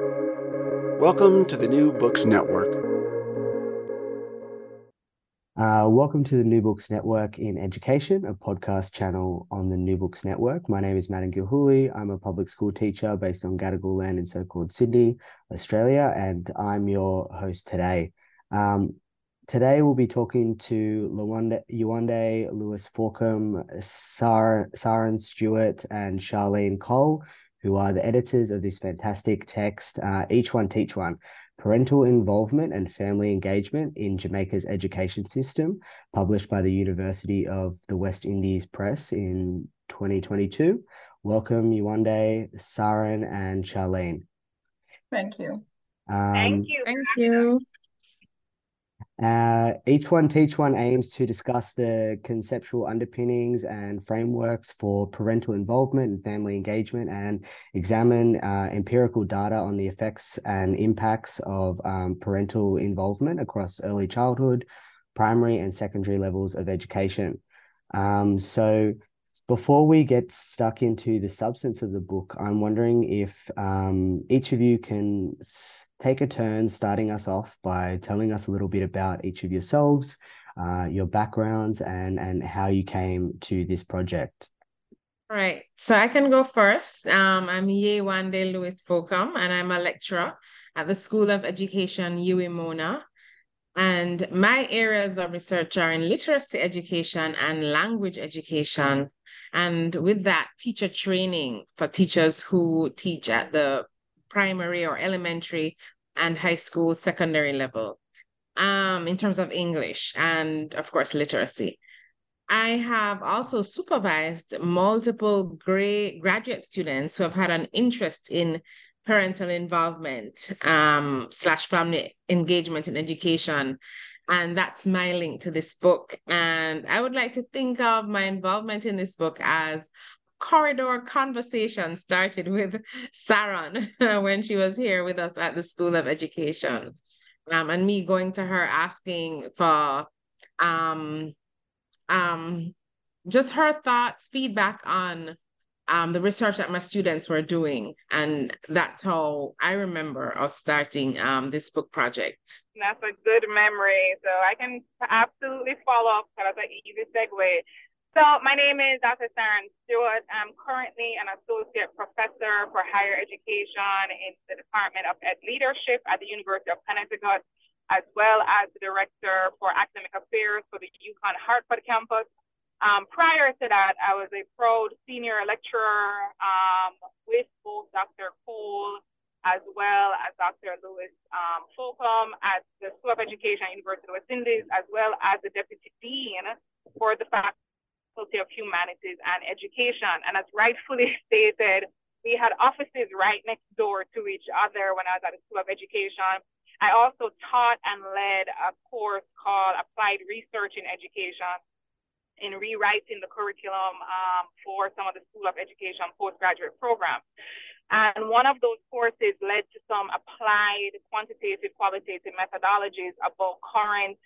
Welcome to the New Books Network. Uh, welcome to the New Books Network in Education, a podcast channel on the New Books Network. My name is Madden Gilhooly. I'm a public school teacher based on Gadigal land in so-called Sydney, Australia, and I'm your host today. Um, today we'll be talking to Lawande, Yewande, Lewis Fokum, Sar, Saran Stewart, and Sharline Cole, who are the editors of this fantastic text, uh, Each One Teach One Parental Involvement and Family Engagement in Jamaica's Education System, published by the University of the West Indies Press in 2022. Welcome, Yewande, Saran, and Sharline. Thank you. Um, Thank you. Thank you. Uh, each one teach one aims to discuss the conceptual underpinnings and frameworks for parental involvement and family engagement and examine uh, empirical data on the effects and impacts of um, parental involvement across early childhood, primary and secondary levels of education. Um, so before we get stuck into the substance of the book, I'm wondering if um, each of you can take a turn starting us off by telling us a little bit about each of yourselves, uh, your backgrounds, and, and how you came to this project. All right, so I can go first. Um, I'm Yewande Lewis Fokum, and I'm a lecturer at the School of Education, UWI Mona. And my areas of research are in literacy education and language education and with that, teacher training for teachers who teach at the primary or elementary and high school, secondary level um, in terms of English and, of course, literacy. I have also supervised multiple great graduate students who have had an interest in parental involvement um, slash family engagement in education and that's my link to this book. And I would like to think of my involvement in this book as corridor conversation started with Saran when she was here with us at the School of Education. Um, and me going to her asking for um, um, just her thoughts, feedback on um, the research that my students were doing. And that's how I remember us starting um, this book project. That's a good memory. So I can absolutely follow up. That's an easy segue. So my name is Dr. Saran Stewart. I'm currently an associate professor for higher education in the Department of Ed Leadership at the University of Connecticut, as well as the director for academic affairs for the UConn Hartford campus. Um, prior to that, I was a proud senior lecturer um, with both Dr. Cole as well as Dr. Lewis um, Forkham at the School of Education at University of West Indies, as well as the Deputy Dean for the Faculty of Humanities and Education. And as rightfully stated, we had offices right next door to each other when I was at the School of Education. I also taught and led a course called Applied Research in Education, in rewriting the curriculum um, for some of the School of Education postgraduate programs. And one of those courses led to some applied quantitative, qualitative methodologies about current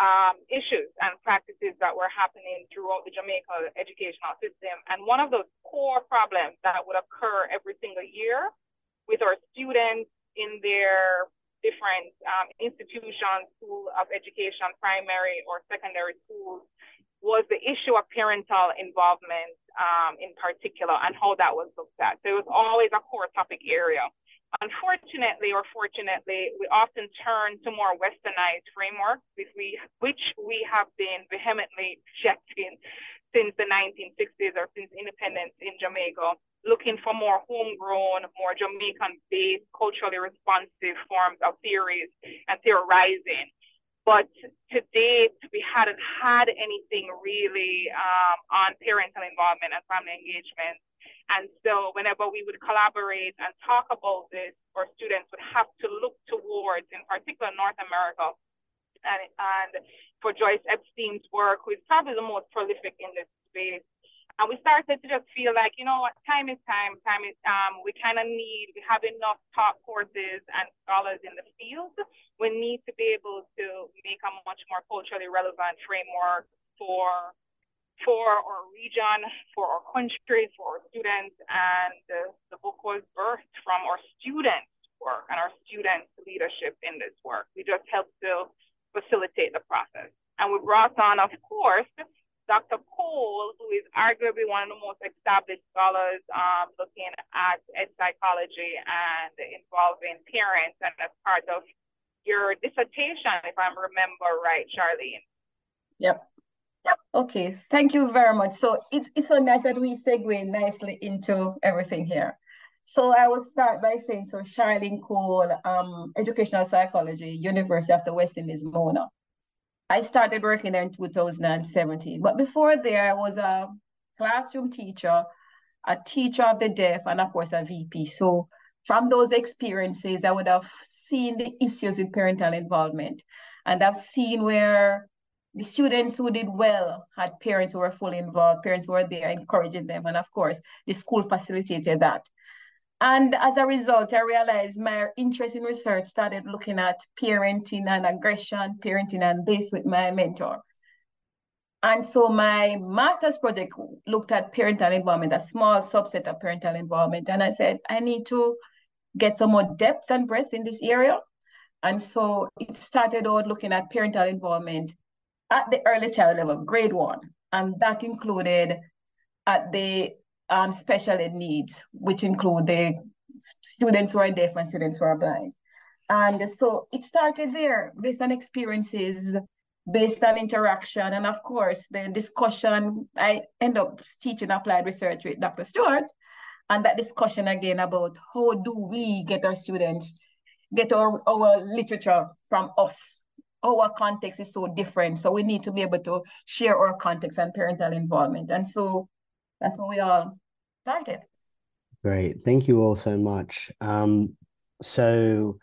um, issues and practices that were happening throughout the Jamaica educational system. And one of those core problems that would occur every single year with our students in their different um, institutions, school of education, primary or secondary schools, was the issue of parental involvement um, in particular and how that was looked at. So it was always a core topic area. Unfortunately or fortunately, we often turn to more westernized frameworks, which we, which we have been vehemently rejecting since the 1960s or since independence in Jamaica, looking for more homegrown, more Jamaican-based, culturally responsive forms of theories and theorizing but to date, we hadn't had anything really um, on parental involvement and family engagement. And so whenever we would collaborate and talk about this, our students would have to look towards, in particular, North America. And, and for Joyce Epstein's work, who is probably the most prolific in this space, and we started to just feel like, you know what, time is time. Time is, um, we kind of need, we have enough top courses and scholars in the field. We need to be able to make a much more culturally relevant framework for for our region, for our country, for our students. And the, the book was birthed from our students work and our students' leadership in this work. We just helped to facilitate the process. And we brought on, of course, Dr. Cole, who is arguably one of the most established scholars um, looking at ed psychology and involving parents, and as part of your dissertation, if I remember right, Sharline. Yep. Yep. Okay, thank you very much. So it's it's so nice that we segue nicely into everything here. So I will start by saying, so Sharline Cole, um, educational psychology, University of the West Indies, Mona. I started working there in 2017. But before there, I was a classroom teacher, a teacher of the deaf, and of course, a VP. So from those experiences, I would have seen the issues with parental involvement. And I've seen where the students who did well had parents who were fully involved, parents who were there encouraging them. And of course, the school facilitated that. And as a result, I realized my interest in research started looking at parenting and aggression, parenting and this with my mentor. And so my master's project looked at parental involvement, a small subset of parental involvement. And I said, I need to get some more depth and breadth in this area. And so it started out looking at parental involvement at the early child level, grade one. And that included at the um, special ed needs, which include the students who are deaf and students who are blind. And so it started there based on experiences, based on interaction. And of course, the discussion, I end up teaching applied research with Dr. Stewart. And that discussion again about how do we get our students, get our, our literature from us our context is so different. So we need to be able to share our context and parental involvement. And so that's what we all started. Great. Thank you all so much. Um, so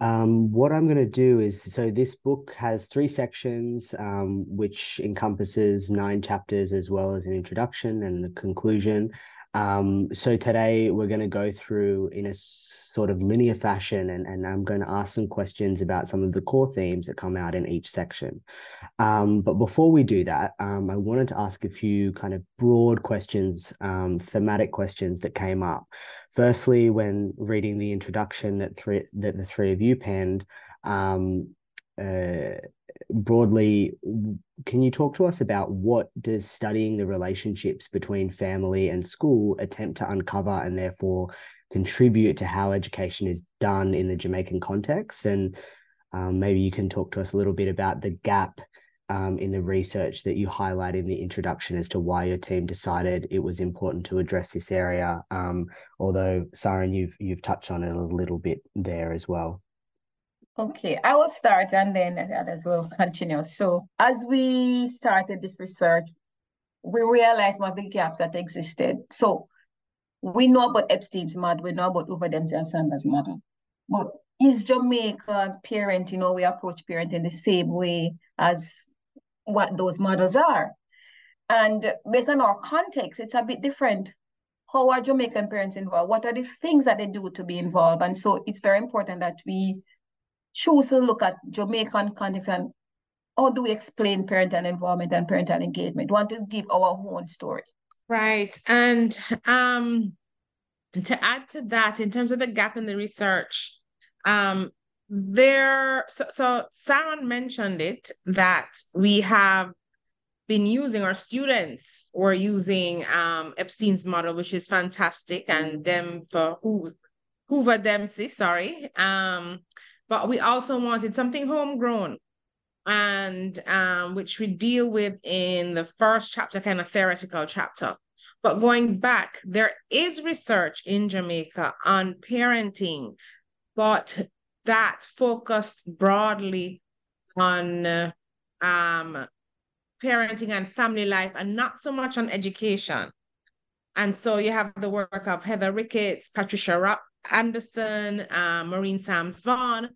um, what I'm going to do is so this book has three sections, um, which encompasses nine chapters as well as an introduction and the conclusion. Um, so today we're going to go through in a sort of linear fashion, and, and I'm going to ask some questions about some of the core themes that come out in each section. Um, but before we do that, um, I wanted to ask a few kind of broad questions, um, thematic questions that came up. Firstly, when reading the introduction that three that the three of you penned, um, uh, broadly, can you talk to us about what does studying the relationships between family and school attempt to uncover and therefore contribute to how education is done in the Jamaican context? And um, maybe you can talk to us a little bit about the gap um, in the research that you highlight in the introduction as to why your team decided it was important to address this area. Um, although, Saran, you've you've touched on it a little bit there as well. Okay, I will start and then others will continue. So as we started this research, we realized some of the gaps that existed. So we know about Epstein's model, we know about Hoover and Sandler model. But is Jamaica parenting, you know, we approach parenting the same way as what those models are? And based on our context, it's a bit different. How are Jamaican parents involved? What are the things that they do to be involved? And so it's very important that we choose to look at Jamaican context and how do we explain parental involvement and parental engagement? We want to give our own story. Right. And um, to add to that, in terms of the gap in the research, um, there, so, so Saran mentioned it that we have been using, our students were using um, Epstein's model, which is fantastic, and them for who, Hoover Dempsey, sorry. Um, but we also wanted something homegrown and um, which we deal with in the first chapter, kind of theoretical chapter. But going back, there is research in Jamaica on parenting, but that focused broadly on um, parenting and family life and not so much on education. And so you have the work of Heather Ricketts, Patricia Anderson, uh, Maureen Samms Vaughan,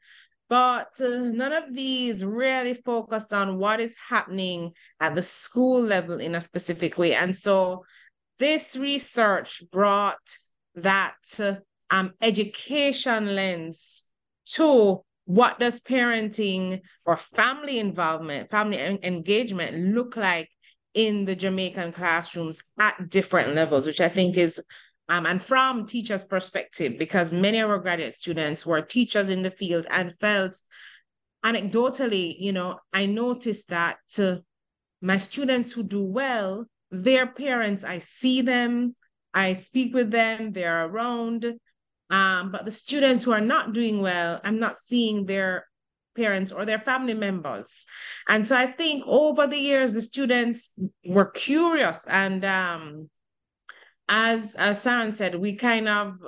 but uh, none of these really focused on what is happening at the school level in a specific way. And so this research brought that uh, um, education lens to what does parenting or family involvement, family engagement look like in the Jamaican classrooms at different levels, which I think is um, and from teachers' perspective, because many of our graduate students were teachers in the field and felt anecdotally, you know, I noticed that uh, my students who do well, their parents, I see them, I speak with them, they're around. Um, but the students who are not doing well, I'm not seeing their parents or their family members. And so I think over the years, the students were curious and um, as as Saran said, we kind of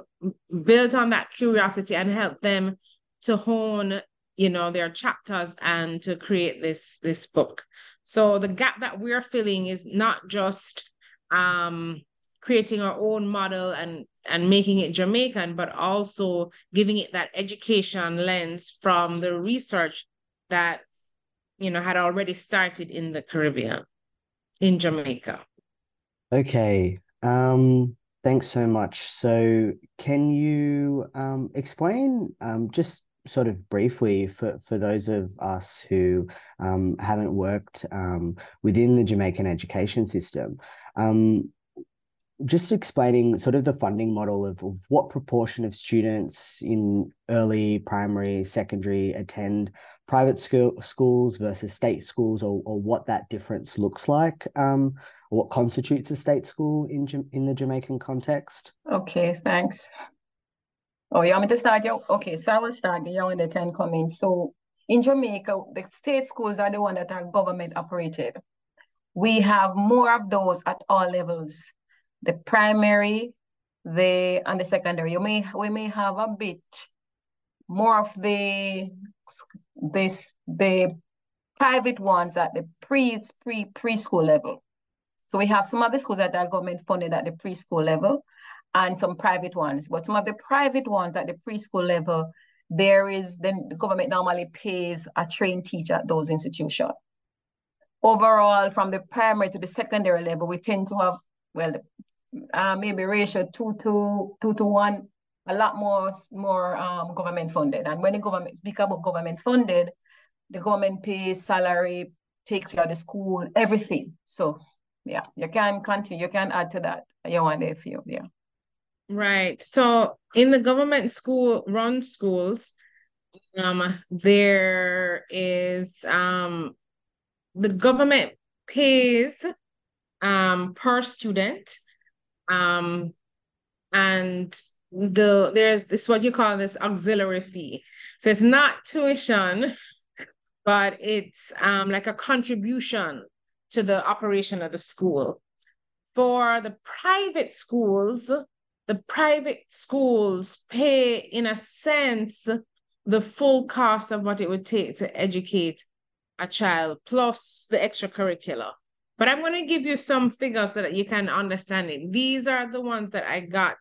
built on that curiosity and helped them to hone, you know, their chapters and to create this this book. So the gap that we're filling is not just um, creating our own model and and making it Jamaican, but also giving it that education lens from the research that you know had already started in the Caribbean, in Jamaica. Okay, um, thanks so much. So, can you um, explain um, just sort of briefly for, for those of us who um, haven't worked um, within the Jamaican education system, um, just explaining sort of the funding model of, of what proportion of students in early primary, secondary attend private school, schools versus state schools, or, or what that difference looks like, um, what constitutes a state school in in the Jamaican context. Okay, thanks. Oh, you want me to start? You? Okay, so I will start. The young and they can come in. So in Jamaica, the state schools are the one that are government operated. We have more of those at all levels the primary, the and the secondary. You may we may have a bit more of the this the private ones at the pre pre preschool level. So we have some of the schools that are government funded at the preschool level and some private ones. But some of the private ones at the preschool level, there is then the government normally pays a trained teacher at those institutions. Overall, from the primary to the secondary level, we tend to have, well, uh, maybe ratio two to two to one, a lot more more um, government funded. And when the government speak about government funded, the government pays salary, takes out of school, everything. So yeah, you can continue, you can add to that. You want if you yeah. Right. So in the government school run schools, um, there is um the government pays um per student um, and the there's this what you call this auxiliary fee. So it's not tuition, but it's um, like a contribution to the operation of the school. For the private schools, the private schools pay, in a sense, the full cost of what it would take to educate a child plus the extracurricular. But I'm going to give you some figures so that you can understand it. These are the ones that I got.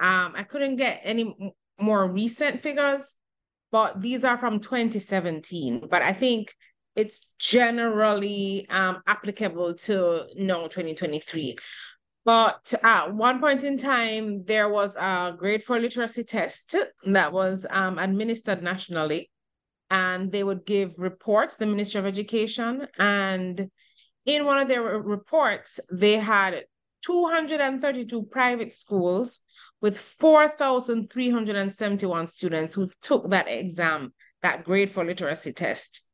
Um, I couldn't get any more recent figures, but these are from 2017. But I think it's generally um, applicable to no 2023. But at one point in time, there was a grade four literacy test that was um, administered nationally, and they would give reports, the Ministry of Education, and in one of their reports, they had 232 private schools with 4,371 students who took that exam, that grade four literacy test,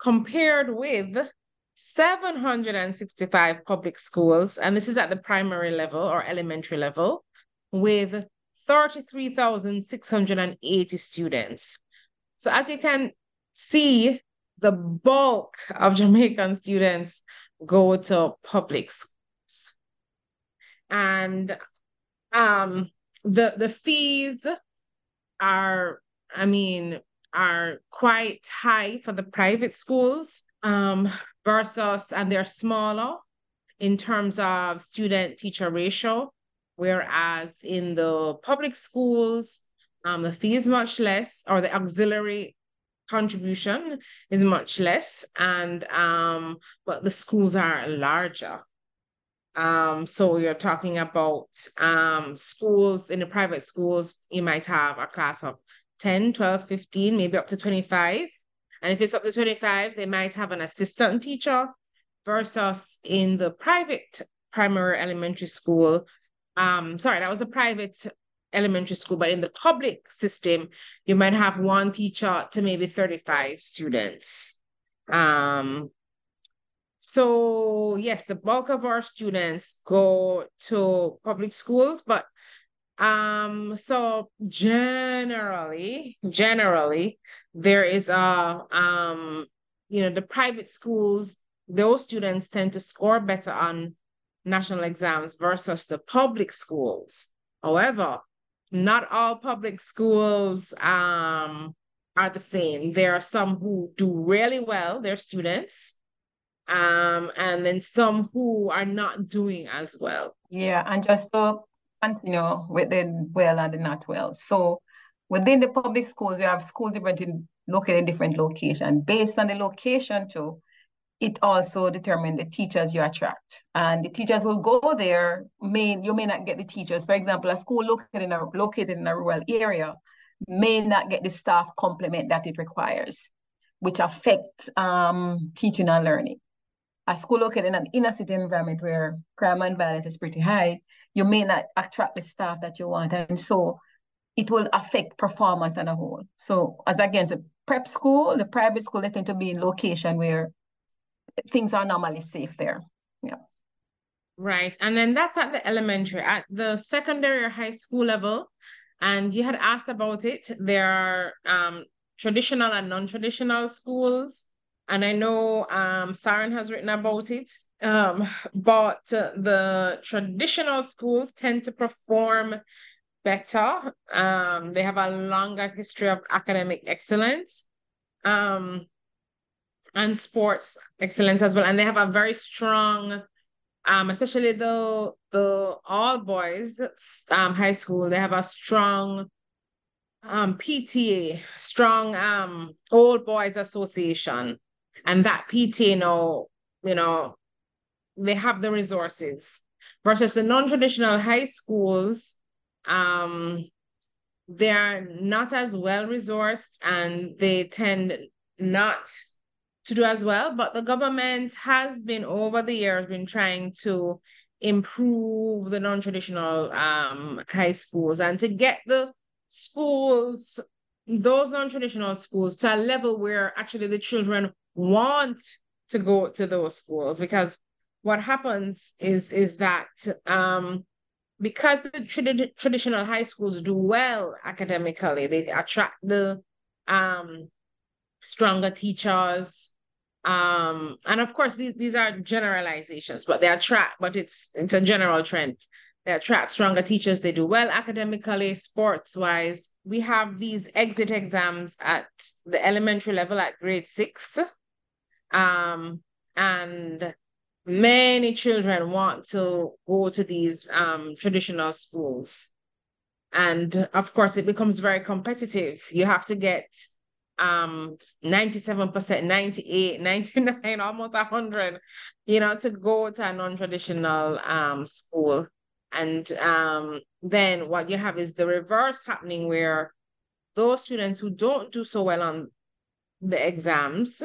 compared with 765 public schools, and this is at the primary level or elementary level, with 33,680 students. So as you can see, the bulk of Jamaican students go to public schools. And um the the fees are, I mean, are quite high for the private schools um versus and they're smaller in terms of student teacher ratio whereas in the public schools um the fee is much less or the auxiliary contribution is much less and um but the schools are larger. Um so you're talking about um schools in the private schools you might have a class of 10 12 15 maybe up to 25 and if it's up to 25 they might have an assistant teacher versus in the private primary elementary school. Um, sorry, that was the private elementary school, but in the public system, you might have one teacher to maybe 35 students. Um, so yes, the bulk of our students go to public schools, but um, so generally, generally, there is a um, you know, the private schools, those students tend to score better on national exams versus the public schools. However, not all public schools um, are the same. There are some who do really well, their students, um, and then some who are not doing as well. Yeah, and just to continue with the well and the not well. So within the public schools, we have schools different in, located in different locations. Based on the location too, it also determines the teachers you attract. And the teachers will go there, may you may not get the teachers. For example, a school located in a located in a rural area may not get the staff complement that it requires, which affects um, teaching and learning. A school located in an inner city environment where crime and violence is pretty high, you may not attract the staff that you want. And so it will affect performance as a whole. So as against a prep school, the private school, they tend to be in location where things are normally safe there. Yeah. Right. And then that's at the elementary. At the secondary or high school level, and you had asked about it, there are um, traditional and non-traditional schools. And I know um, Saran has written about it. Um, but uh, the traditional schools tend to perform better. Um, they have a longer history of academic excellence. Um, and sports excellence as well. And they have a very strong, um, especially the the all boys um high school, they have a strong um PTA, strong um old boys association. And that PTA now, you know, they have the resources versus the non-traditional high schools um they are not as well resourced and they tend not to do as well. But the government has been over the years been trying to improve the non-traditional um, high schools and to get the schools, those non-traditional schools to a level where actually the children want to go to those schools because what happens is is that um, because the trad- traditional high schools do well academically, they attract the um, stronger teachers, um, and of course, these, these are generalizations, but they are attract, but it's it's a general trend. They are attract stronger teachers, they do well academically, sports-wise. We have these exit exams at the elementary level at grade six. Um, and many children want to go to these um, traditional schools. And of course, it becomes very competitive. You have to get um 97%, 98, 99, almost 100, you know, to go to a non-traditional um school. And um then what you have is the reverse happening where those students who don't do so well on the exams,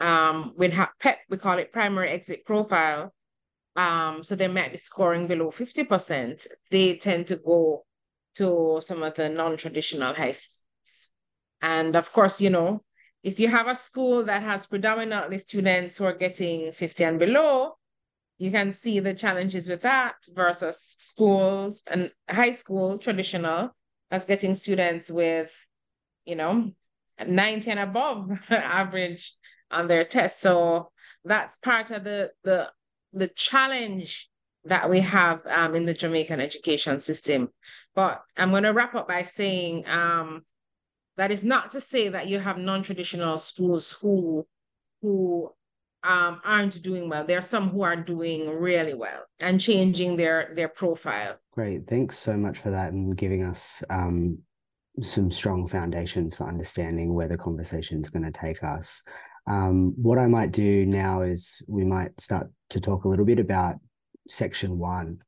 um, we have PEP, we call it primary exit profile. Um, so they might be scoring below 50%. They tend to go to some of the non-traditional high schools and of course, you know, if you have a school that has predominantly students who are getting 50 and below, you can see the challenges with that versus schools and high school traditional that's getting students with, you know, 90 and above average on their test. So that's part of the the the challenge that we have um, in the Jamaican education system. But I'm going to wrap up by saying um, that is not to say that you have non-traditional schools who who um, aren't doing well. There are some who are doing really well and changing their their profile. Great, thanks so much for that and giving us um, some strong foundations for understanding where the conversation is going to take us. Um, what I might do now is we might start to talk a little bit about section one.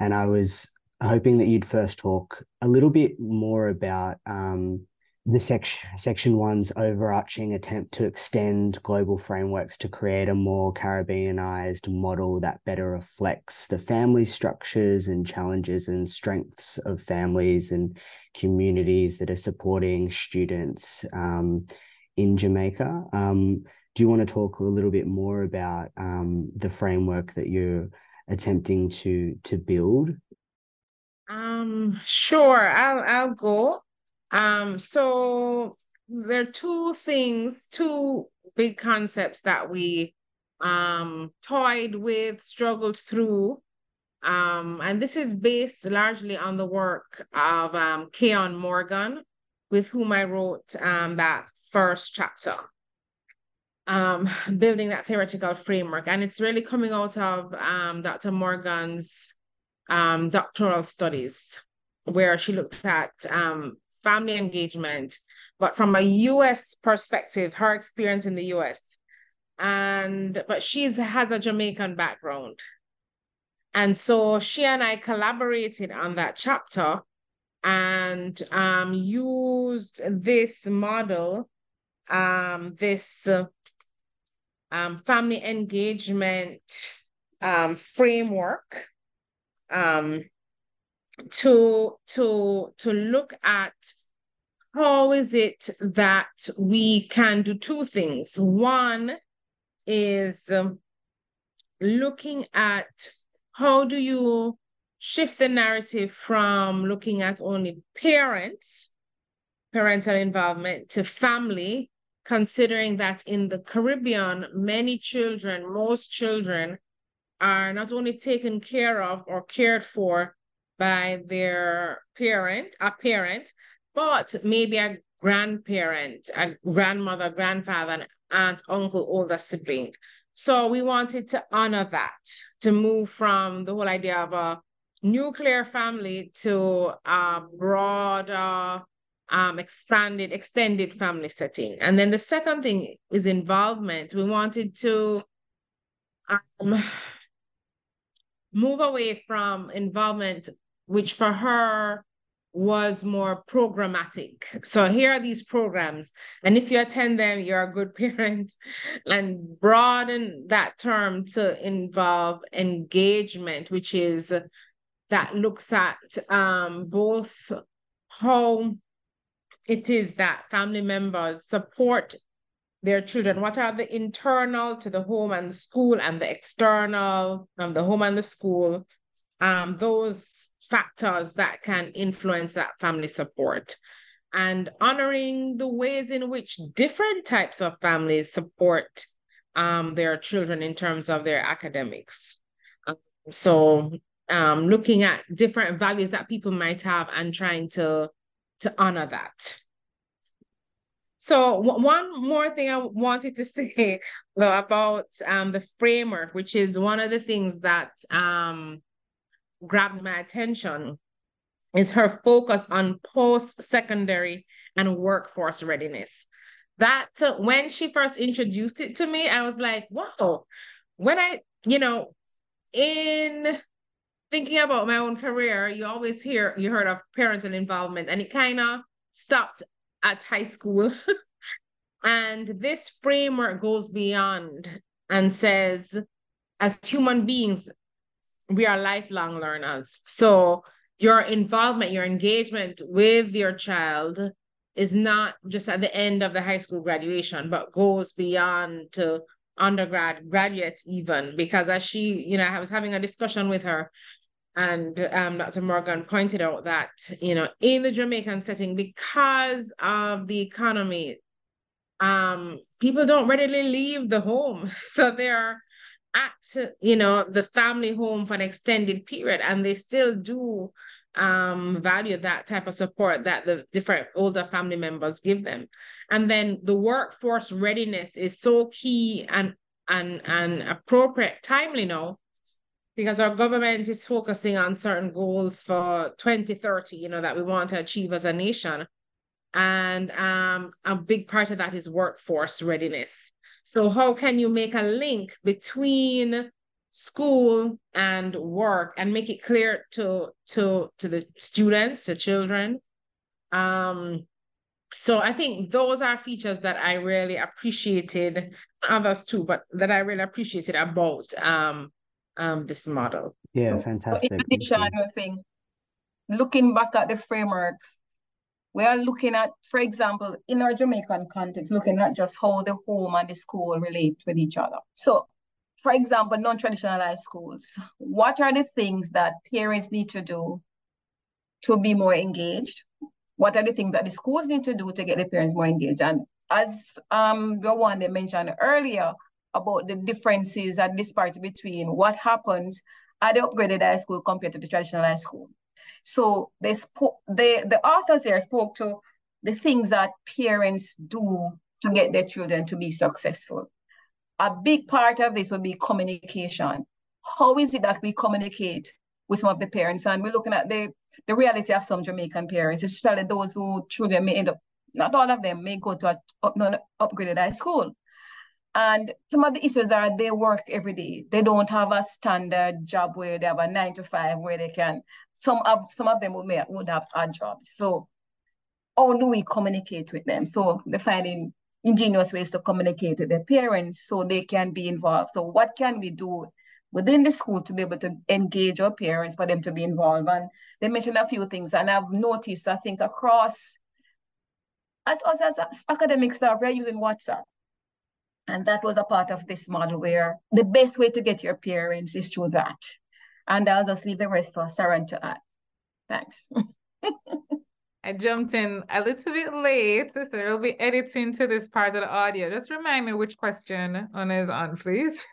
And I was hoping that you'd first talk a little bit more about um, the section section one's overarching attempt to extend global frameworks to create a more Caribbeanized model that better reflects the family structures and challenges and strengths of families and communities that are supporting students um, in Jamaica. Um, do you want to talk a little bit more about um, the framework that you're attempting to to build? Um, sure, I'll I'll go. Um, so there are two things, two big concepts that we um toyed with, struggled through. Um, and this is based largely on the work of um Keon Morgan, with whom I wrote um that first chapter. Um, building that theoretical framework. And it's really coming out of um Dr. Morgan's um doctoral studies, where she looked at um family engagement, but from a US perspective, her experience in the US. And but she's has a Jamaican background. And so she and I collaborated on that chapter and um, used this model, um, this uh, um, family engagement um, framework um, to to to look at how is it that we can do two things. One is um, looking at how do you shift the narrative from looking at only parents, parental involvement, to family, considering that in the Caribbean, many children, most children, are not only taken care of or cared for by their parent, a parent, but maybe a grandparent, a grandmother, grandfather, an aunt, uncle, older sibling. So we wanted to honor that, to move from the whole idea of a nuclear family to a broader, um, expanded, extended family setting. And then the second thing is involvement. We wanted to um, move away from involvement which for her was more programmatic. So here are these programs, and if you attend them, you're a good parent, and broaden that term to involve engagement, which is that looks at um, both how it is that family members support their children. What are the internal to the home and the school, and the external, um, the home and the school, um, those factors that can influence that family support and honoring the ways in which different types of families support um, their children in terms of their academics. Um, so um, looking at different values that people might have and trying to, to honor that. So one more thing I wanted to say though, about um, the framework, which is one of the things that um, grabbed my attention is her focus on post-secondary and workforce readiness. That uh, when she first introduced it to me, I was like, wow. When I, you know, in thinking about my own career, you always hear you heard of parental involvement, and it kind of stopped at high school. and this framework goes beyond and says, as human beings, we are lifelong learners. So your involvement, your engagement with your child is not just at the end of the high school graduation, but goes beyond to undergrad, graduates even, because as she, you know, I was having a discussion with her and um, Dr. Morgan pointed out that, you know, in the Jamaican setting, because of the economy, um, people don't readily leave the home. So they're at you know the family home for an extended period and they still do um value that type of support that the different older family members give them and then the workforce readiness is so key and and and appropriate timely now because our government is focusing on certain goals for 2030 you know that we want to achieve as a nation. And um a big part of that is workforce readiness. So how can you make a link between school and work and make it clear to to to the students, to children, um, so I think those are features that I really appreciated, others too, but that I really appreciated about um, um, this model. Yeah, fantastic. In addition, I think looking back at the frameworks, we are looking at, for example, in our Jamaican context, looking at just how the home and the school relate with each other. So, for example, non-traditionalized schools, what are the things that parents need to do to be more engaged? What are the things that the schools need to do to get the parents more engaged? And as um the one they mentioned earlier about the differences and disparity between what happens at the upgraded high school compared to the traditional high school. So they spoke, the authors here spoke to the things that parents do to get their children to be successful. A big part of this would be communication. How is it that we communicate with some of the parents? And we're looking at the, the reality of some Jamaican parents, especially those who children may end up, not all of them may go to a up, upgraded high school. And some of the issues are they work every day. They don't have a standard job where they have a nine to five where they can some of some of them would, may, would have odd jobs. So how do we communicate with them? So they're finding ingenious ways to communicate with their parents so they can be involved. So what can we do within the school to be able to engage our parents for them to be involved? And they mentioned a few things, and I've noticed, I think, across as us as, as academic staff, we're using WhatsApp. And that was a part of this model where the best way to get your parents is through that. And I'll just leave the rest for Saran to add. Thanks. I jumped in a little bit late, so there'll be editing to this part of the audio. Just remind me which question on is on, please.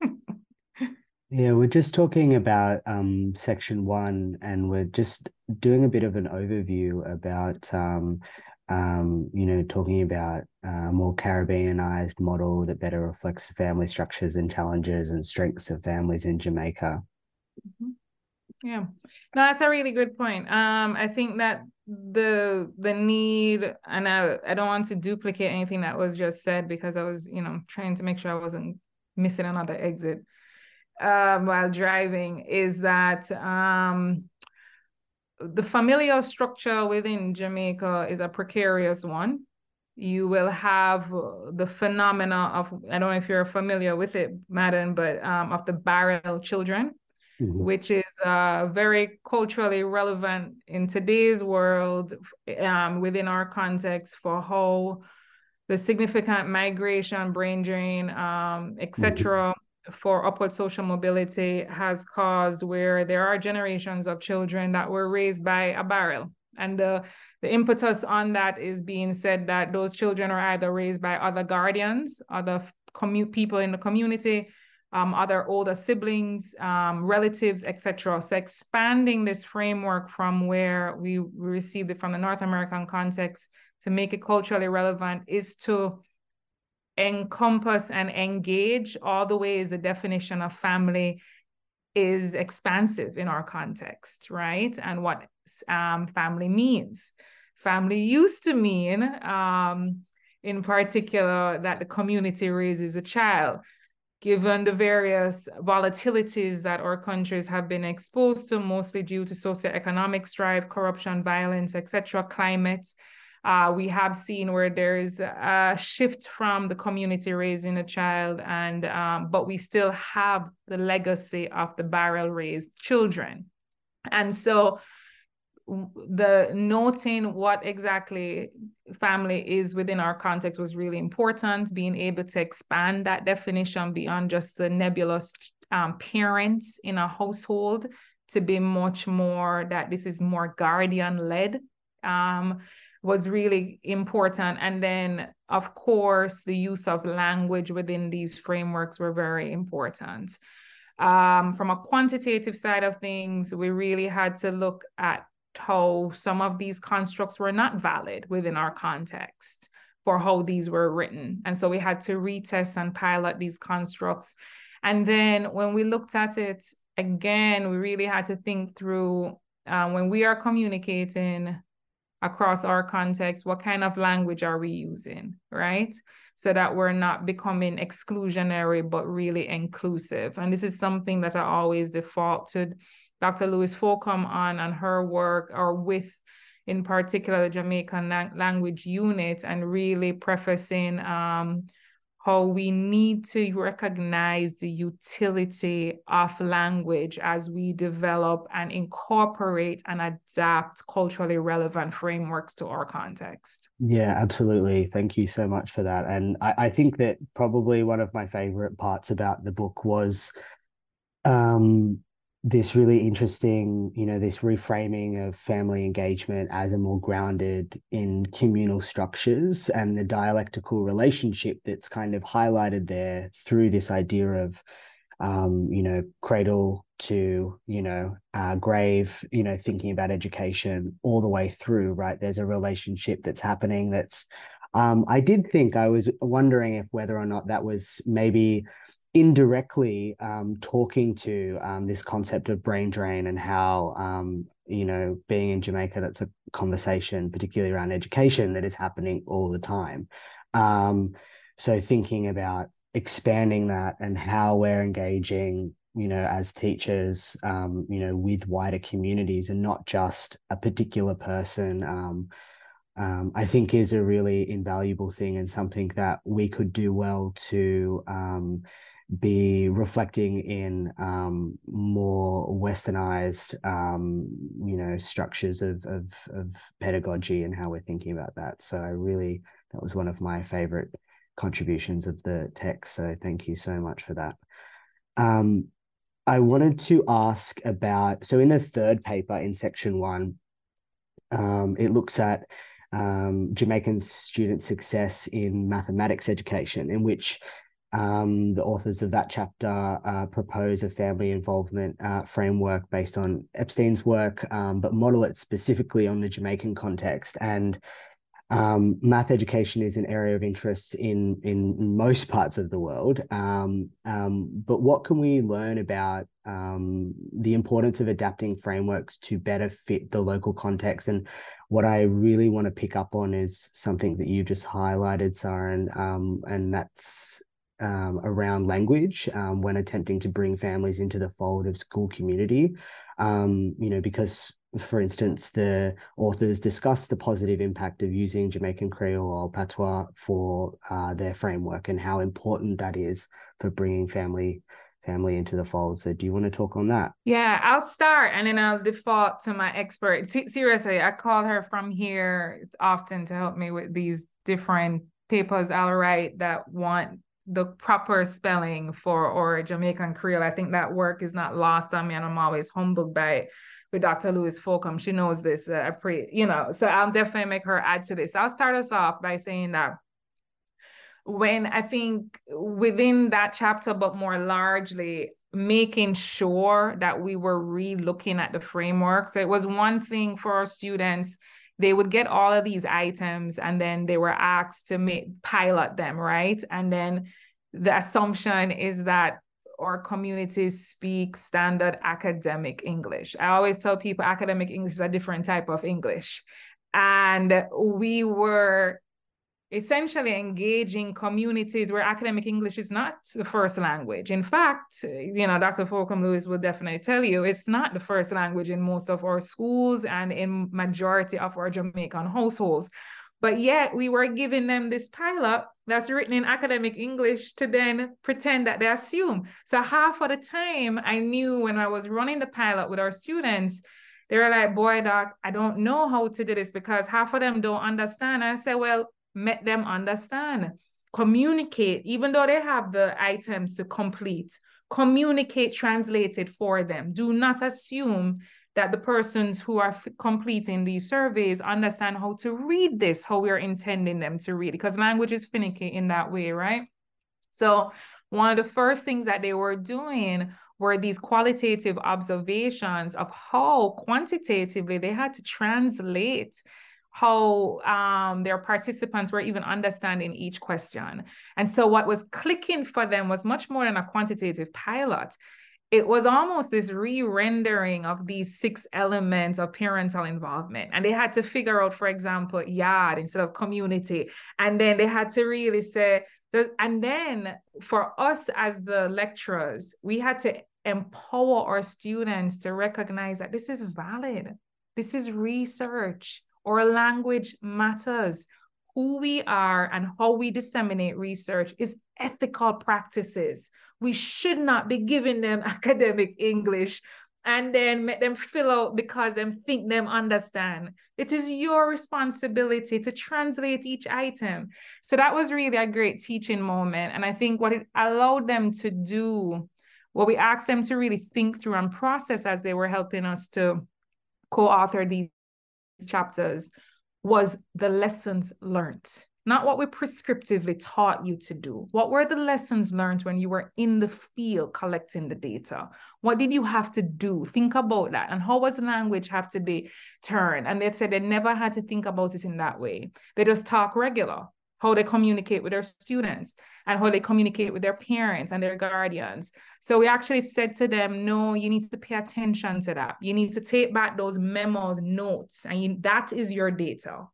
yeah, we're just talking about um, section one, and we're just doing a bit of an overview about, um, um, you know, talking about a more Caribbeanized model that better reflects the family structures and challenges and strengths of families in Jamaica. Mm-hmm. Yeah, no, that's a really good point. Um, I think that the the need, and I I don't want to duplicate anything that was just said because I was you know trying to make sure I wasn't missing another exit um, while driving. Is that um, the familial structure within Jamaica is a precarious one. You will have the phenomena of I don't know if you're familiar with it, Madden, but um, of the barrel children mm-hmm. which is uh, very culturally relevant in today's world um, within our context for how the significant migration, brain drain, um, etc., mm-hmm. For upward social mobility has caused where there are generations of children that were raised by a barrel. And the, the impetus on that is being said that those children are either raised by other guardians, other commu- people in the community, um, other older siblings, um, relatives, etc. So expanding this framework from where we received it from the North American context to make it culturally relevant is to encompass and engage all the ways the definition of family is expansive in our context, right? And what um, family means. Family used to mean, um, in particular, that the community raises a child given the various volatilities that our countries have been exposed to, mostly due to socioeconomic strife, corruption, violence, etc., climate. Uh, we have seen where there is a shift from the community raising a child, and um, but we still have the legacy of the barrel raised children. And so the noting what exactly family is within our context was really important being able to expand that definition beyond just the nebulous um, parents in a household to be much more that this is more guardian led um, was really important and then of course the use of language within these frameworks were very important um, from a quantitative side of things we really had to look at how some of these constructs were not valid within our context for how these were written. And so we had to retest and pilot these constructs. And then when we looked at it again, we really had to think through uh, when we are communicating across our context, what kind of language are we using, right? So that we're not becoming exclusionary, but really inclusive. And this is something that I always default to Dr. Lewis Fokum on and her work or with in particular the Jamaican language unit, and really prefacing um, how we need to recognize the utility of language as we develop and incorporate and adapt culturally relevant frameworks to our context. Yeah, absolutely. Thank you so much for that. And I, I think that probably one of my favorite parts about the book was um, this really interesting, you know, this reframing of family engagement as a more grounded in communal structures and the dialectical relationship that's kind of highlighted there through this idea of, um, you know, cradle to, you know, uh, grave, you know, thinking about education all the way through, right? There's a relationship that's happening that's, um, I did think I was wondering if whether or not that was maybe indirectly um, talking to um, this concept of brain drain and how um, you know being in Jamaica that's a conversation particularly around education that is happening all the time. Um, so thinking about expanding that and how we're engaging you know as teachers um, you know with wider communities and not just a particular person um, um, I think is a really invaluable thing and something that we could do well to um, be reflecting in um, more westernized, um, you know, structures of, of, of pedagogy and how we're thinking about that. So I really that was one of my favorite contributions of the text. So thank you so much for that. Um, I wanted to ask about so in the third paper in section one, um, it looks at um, Jamaican student success in mathematics education, in which um, the authors of that chapter uh, propose a family involvement uh, framework based on Epstein's work, um, but model it specifically on the Jamaican context. And um, math education is an area of interest in in most parts of the world. Um, um, but what can we learn about um, the importance of adapting frameworks to better fit the local context? And what I really want to pick up on is something that you just highlighted, Saran, and that's um, around language um, when attempting to bring families into the fold of school community. Um, you know, because for instance, the authors discuss the positive impact of using Jamaican Creole or patois for uh, their framework and how important that is for bringing family family into the fold. So, do you want to talk on that? Yeah, I'll start and then I'll default to my expert. seriously, I call her from here often to help me with these different papers I'll write that want the proper spelling for or Jamaican Creole. I think that work is not lost on me, and I'm always humbled by it with Dr. Lewis Fokum. She knows this. Uh, I pray, you know, so I'll definitely make her add to this. I'll start us off by saying that when I think within that chapter, but more largely, making sure that we were re-looking at the framework. So it was one thing for our students they would get all of these items and then they were asked to make pilot them right? And then the assumption is that our communities speak standard academic english. I always tell people academic english is a different type of english. And we were essentially engaging communities where academic English is not the first language. In fact, you know, Dr. Fokum Lewis will definitely tell you it's not the first language in most of our schools and in majority of our Jamaican households. But yet we were giving them this pilot that's written in academic English to then pretend that they assume. So half of the time I knew when I was running the pilot with our students, they were like, boy, doc, I don't know how to do this because half of them don't understand. I said, well, make them understand. Communicate even though they have the items to complete communicate translate it for them. Do not assume that the persons who are completing these surveys understand how to read this how we're intending them to read it because language is finicky in that way right? So one of the first things that they were doing were these qualitative observations of how quantitatively they had to translate how um, their participants were even understanding each question. And so what was clicking for them was much more than a quantitative pilot. It was almost this re-rendering of these six elements of parental involvement. And they had to figure out, for example, yard instead of community. And then they had to really say, and then for us as the lecturers, we had to empower our students to recognize that this is valid. This is research Our language matters. Who we are and how we disseminate research is ethical practices. We should not be giving them academic English and then make them fill out because them think them understand. It is your responsibility to translate each item. So that was really a great teaching moment. And I think what it allowed them to do, what we asked them to really think through and process as they were helping us to co-author these chapters was the lessons learned not what we prescriptively taught you to do. What were the lessons learned when you were in the field collecting the data? What did you have to do? Think about that. And how was language have to be turned? And they said they never had to think about it in that way. They just talk regular, how they communicate with their students and how they communicate with their parents and their guardians. So we actually said to them, no, you need to pay attention to that. You need to take back those memos, notes, and you, that is your data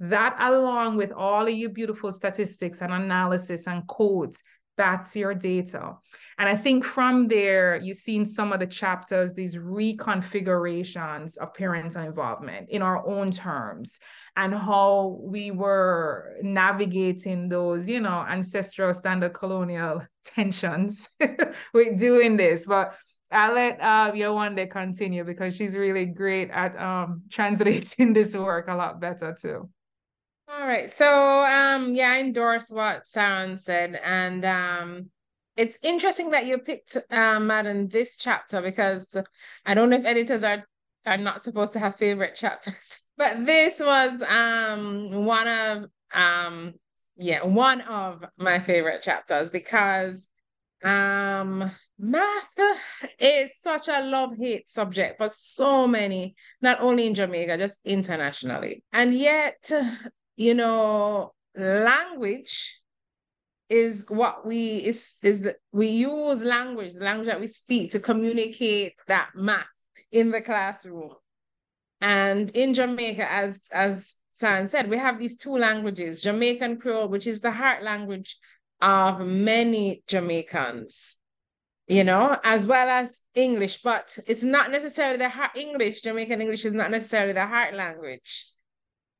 that, along with all of your beautiful statistics and analysis and codes, that's your data. And I think from there, you've seen some of the chapters, these reconfigurations of parental involvement in our own terms and how we were navigating those, you know, ancestral standard colonial tensions with doing this. But I'll let uh, Yewande continue because she's really great at um, translating this work a lot better too. All right. So um yeah, I endorse what Saran said. And um it's interesting that you picked um Madden this chapter because I don't know if editors are are not supposed to have favorite chapters. But this was um one of um yeah, one of my favorite chapters because um math is such a love-hate subject for so many, not only in Jamaica, just internationally. And yet you know, language is what we is is that we use language, the language that we speak to communicate that math in the classroom. And in Jamaica, as as San said, we have these two languages, Jamaican Creole, which is the heart language of many Jamaicans, you know, as well as English, but it's not necessarily the heart English, Jamaican English is not necessarily the heart language.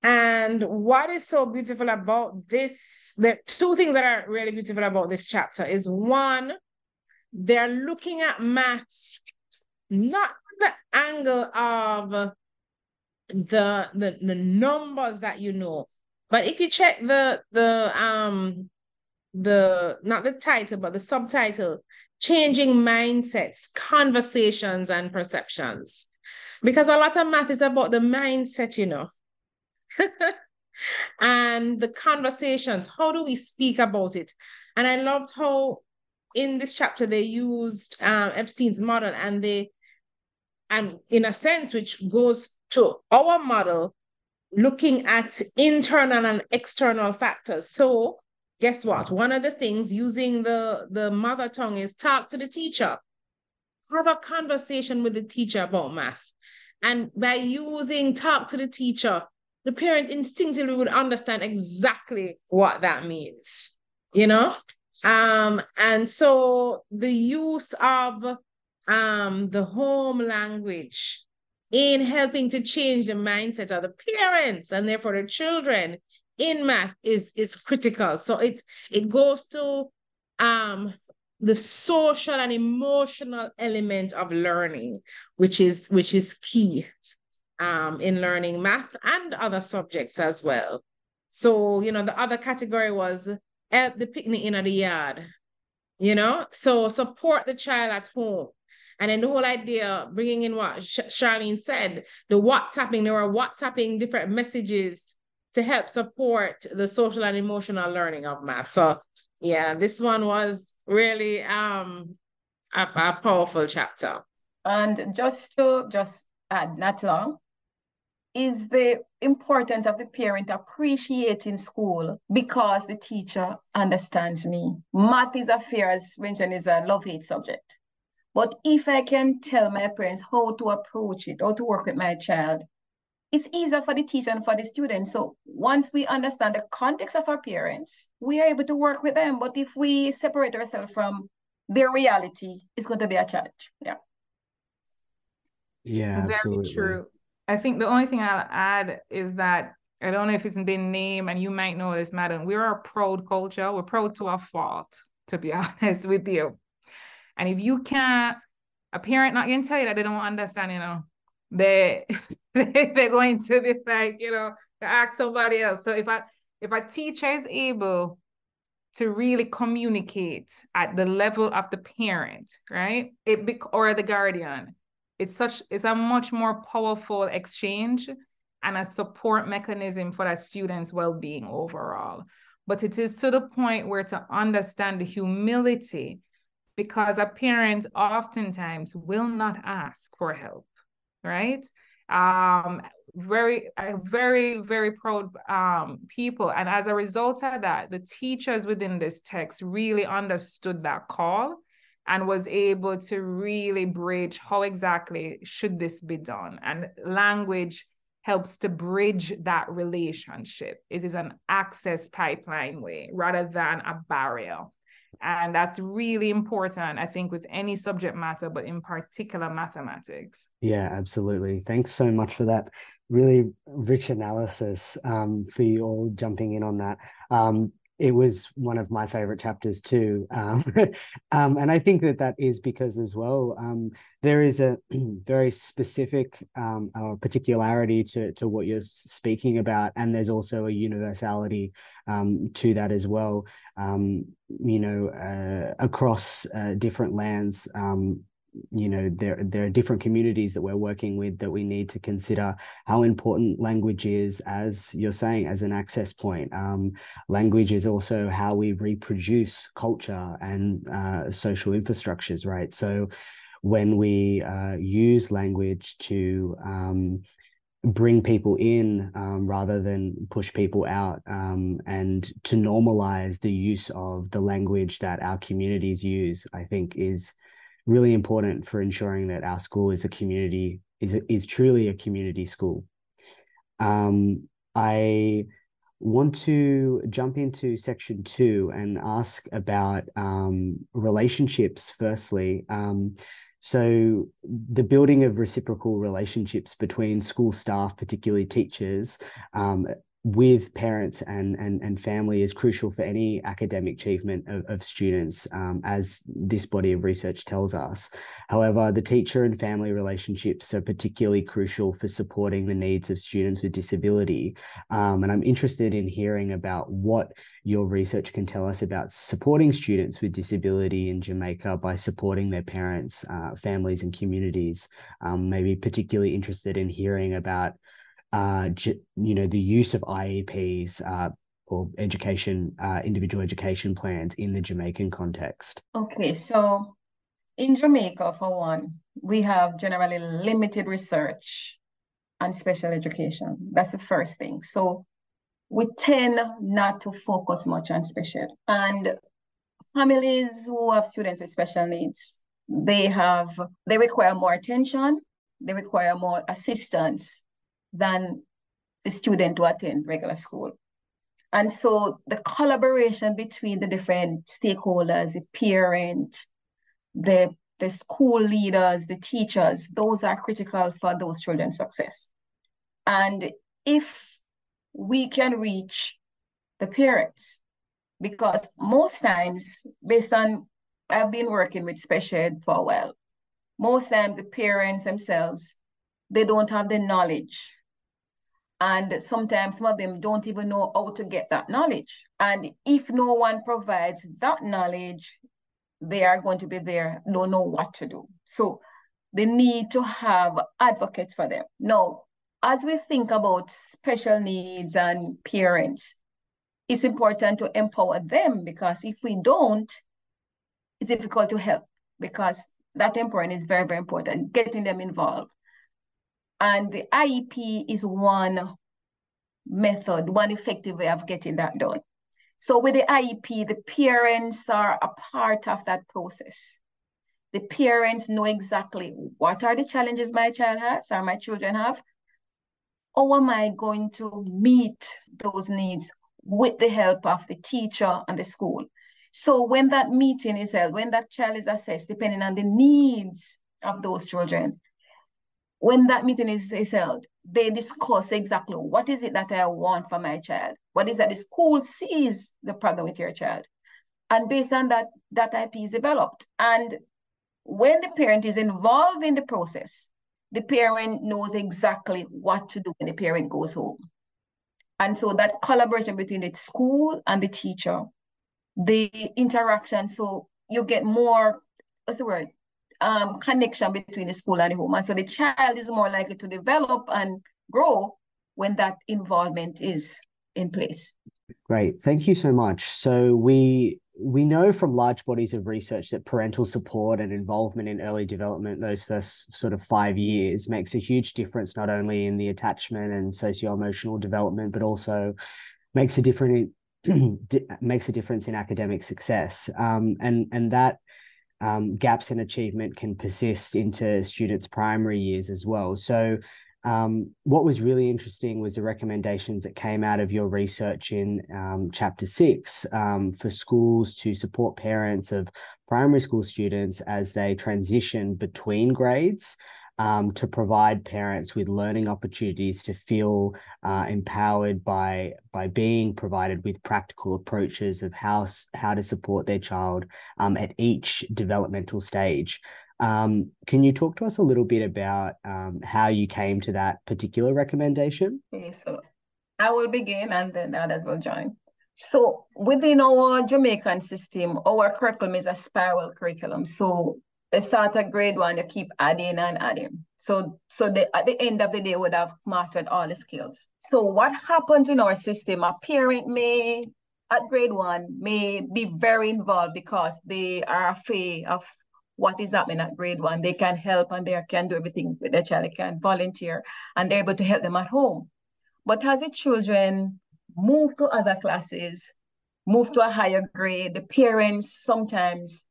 And what is so beautiful about this, the two things that are really beautiful about this chapter is one, they're looking at math not the angle of the, the the numbers that you know, but if you check the the um the not the title but the subtitle, changing mindsets, conversations, and perceptions, because a lot of math is about the mindset, you know and the conversations. How do we speak about it? And I loved how in this chapter they used um, Epstein's model and they, and in a sense, which goes to our model, looking at internal and external factors. So guess what? One of the things using the, the mother tongue is talk to the teacher. Have a conversation with the teacher about math. And by using talk to the teacher, the parent instinctively would understand exactly what that means, you know? Um, and so the use of um, the home language in helping to change the mindset of the parents and therefore the children in math is is critical. So it it goes to um the social and emotional element of learning, which is which is key um, in learning math and other subjects as well. So, you know, the other category was help the picnic in the yard, you know, so support the child at home. And then the whole idea, bringing in what Sharline said, the WhatsApping, there were WhatsApping different messages to help support the social and emotional learning of math. So yeah, this one was really um a, a powerful chapter. And just to just add, not long, is the importance of the parent appreciating school because the teacher understands me. Math is a fear, as mentioned, is a love-hate subject. But if I can tell my parents how to approach it, how to work with my child, it's easier for the teacher and for the student. So once we understand the context of our parents, we are able to work with them. But if we separate ourselves from their reality, it's going to be a challenge. Yeah. Yeah, Very absolutely. true. I think the only thing I'll add is that I don't know if it's been named, and you might know this, madam. We're a proud culture. We're proud to our fault, to be honest with you. And if you can't, a parent not going to tell you that they don't understand, you know, they they're going to be like, you know, ask somebody else. So if I if a teacher is able to really communicate at the level of the parent, right? It be, or the guardian, it's such it's a much more powerful exchange and a support mechanism for that student's well-being overall. But it is to the point where to understand the humility because a parent oftentimes will not ask for help, right? Um, very, very, very proud um, people. And as a result of that, the teachers within this text really understood that call and was able to really bridge how exactly should this be done. And language helps to bridge that relationship. It is an access pipeline way rather than a barrier. And that's really important, I think, with any subject matter, but in particular mathematics. Yeah, absolutely. Thanks so much for that really rich analysis um, for you all jumping in on that. Um, it was one of my favorite chapters too. Um, um, and I think that that is because as well, um, there is a very specific um, uh, particularity to, to what you're speaking about. And there's also a universality um, to that as well, um, you know, uh, across uh, different lands you know there there are different communities that we're working with that we need to consider how important language is as you're saying as an access point. Um, language is also how we reproduce culture and uh, social infrastructures right? So when we uh, use language to um, bring people in um, rather than push people out um, and to normalize the use of the language that our communities use i think is really important for ensuring that our school is a community is is truly a community school. Um, I want to jump into section two and ask about um, relationships. Firstly, um, so the building of reciprocal relationships between school staff, particularly teachers, um, with parents and, and, and family is crucial for any academic achievement of, of students, um, as this body of research tells us. However, the teacher and family relationships are particularly crucial for supporting the needs of students with disability. Um, and I'm interested in hearing about what your research can tell us about supporting students with disability in Jamaica by supporting their parents, uh, families, and communities. Um, maybe particularly interested in hearing about uh, you know, the use of IEPs uh, or education, uh, individual education plans in the Jamaican context? Okay, so in Jamaica, for one, we have generally limited research on special education. That's the first thing. So we tend not to focus much on special. And families who have students with special needs, they have, they require more attention, they require more assistance than the student to attend regular school. And so the collaboration between the different stakeholders, the parent, the, the school leaders, the teachers, those are critical for those children's success. And if we can reach the parents, because most times, based on I've been working with special ed for a while, most times the parents themselves, they don't have the knowledge and sometimes some of them don't even know how to get that knowledge. And if no one provides that knowledge, they are going to be there, don't know what to do. So they need to have advocates for them. Now, as we think about special needs and parents, it's important to empower them because if we don't, it's difficult to help because that empowering is very, very important, getting them involved. And the IEP is one method, one effective way of getting that done. So with the IEP, the parents are a part of that process. The parents know exactly what are the challenges my child has or my children have. How am I going to meet those needs with the help of the teacher and the school? So when that meeting is held, when that child is assessed, depending on the needs of those children, when that meeting is, is held, they discuss exactly what is it that I want for my child? What is that the school sees the problem with your child? And based on that, that IEP is developed. And when the parent is involved in the process, the parent knows exactly what to do when the parent goes home. And so that collaboration between the school and the teacher, the interaction, so you get more, what's the word? Um, connection between the school and the home. And so the child is more likely to develop and grow when that involvement is in place. Great. Thank you so much. So we we know from large bodies of research that parental support and involvement in early development those first sort of five years makes a huge difference not only in the attachment and socio-emotional development but also makes a different makes a difference in academic success um, and and that um, gaps in achievement can persist into students primary years as well. So um, what was really interesting was the recommendations that came out of your research in um, chapter six um, for schools to support parents of primary school students as they transition between grades um, to provide parents with learning opportunities to feel uh, empowered by by being provided with practical approaches of how how to support their child um, at each developmental stage. Um, can you talk to us a little bit about um, how you came to that particular recommendation? Okay, so I will begin and then others will join. So within our Jamaican system, our curriculum is a spiral curriculum. So they start at grade one, you keep adding and adding. So, so they, at the end of the day, would have mastered all the skills. So what happens in our system, a parent may, at grade one, may be very involved because they are afraid of what is happening at grade one. They can help and they can do everything with their child. They can volunteer and they're able to help them at home. But as the children move to other classes, move to a higher grade, the parents sometimes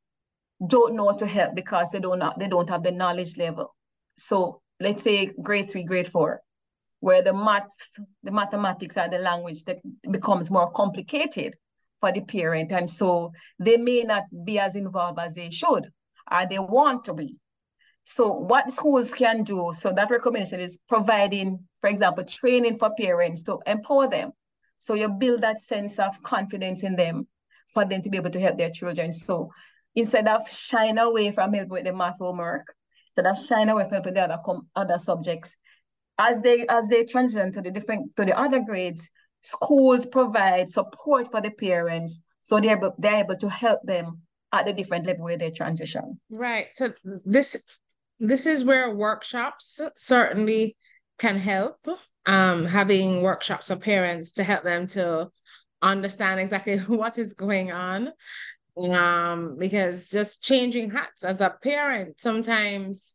don't know to help because they don't they don't have the knowledge level. So let's say grade three, grade four, where the maths, the mathematics and the language that becomes more complicated for the parent. And so they may not be as involved as they should or they want to be. So what schools can do, so that recommendation is providing, for example, training for parents to empower them. So you build that sense of confidence in them for them to be able to help their children. So instead of shying away from help with the math homework, instead of shying away from the other, other subjects, as they as they transition to the different to the other grades, schools provide support for the parents so they're able, they're able to help them at the different level where they transition. Right. So this this is where workshops certainly can help. Um, having workshops for parents to help them to understand exactly what is going on. Um, because just changing hats as a parent, sometimes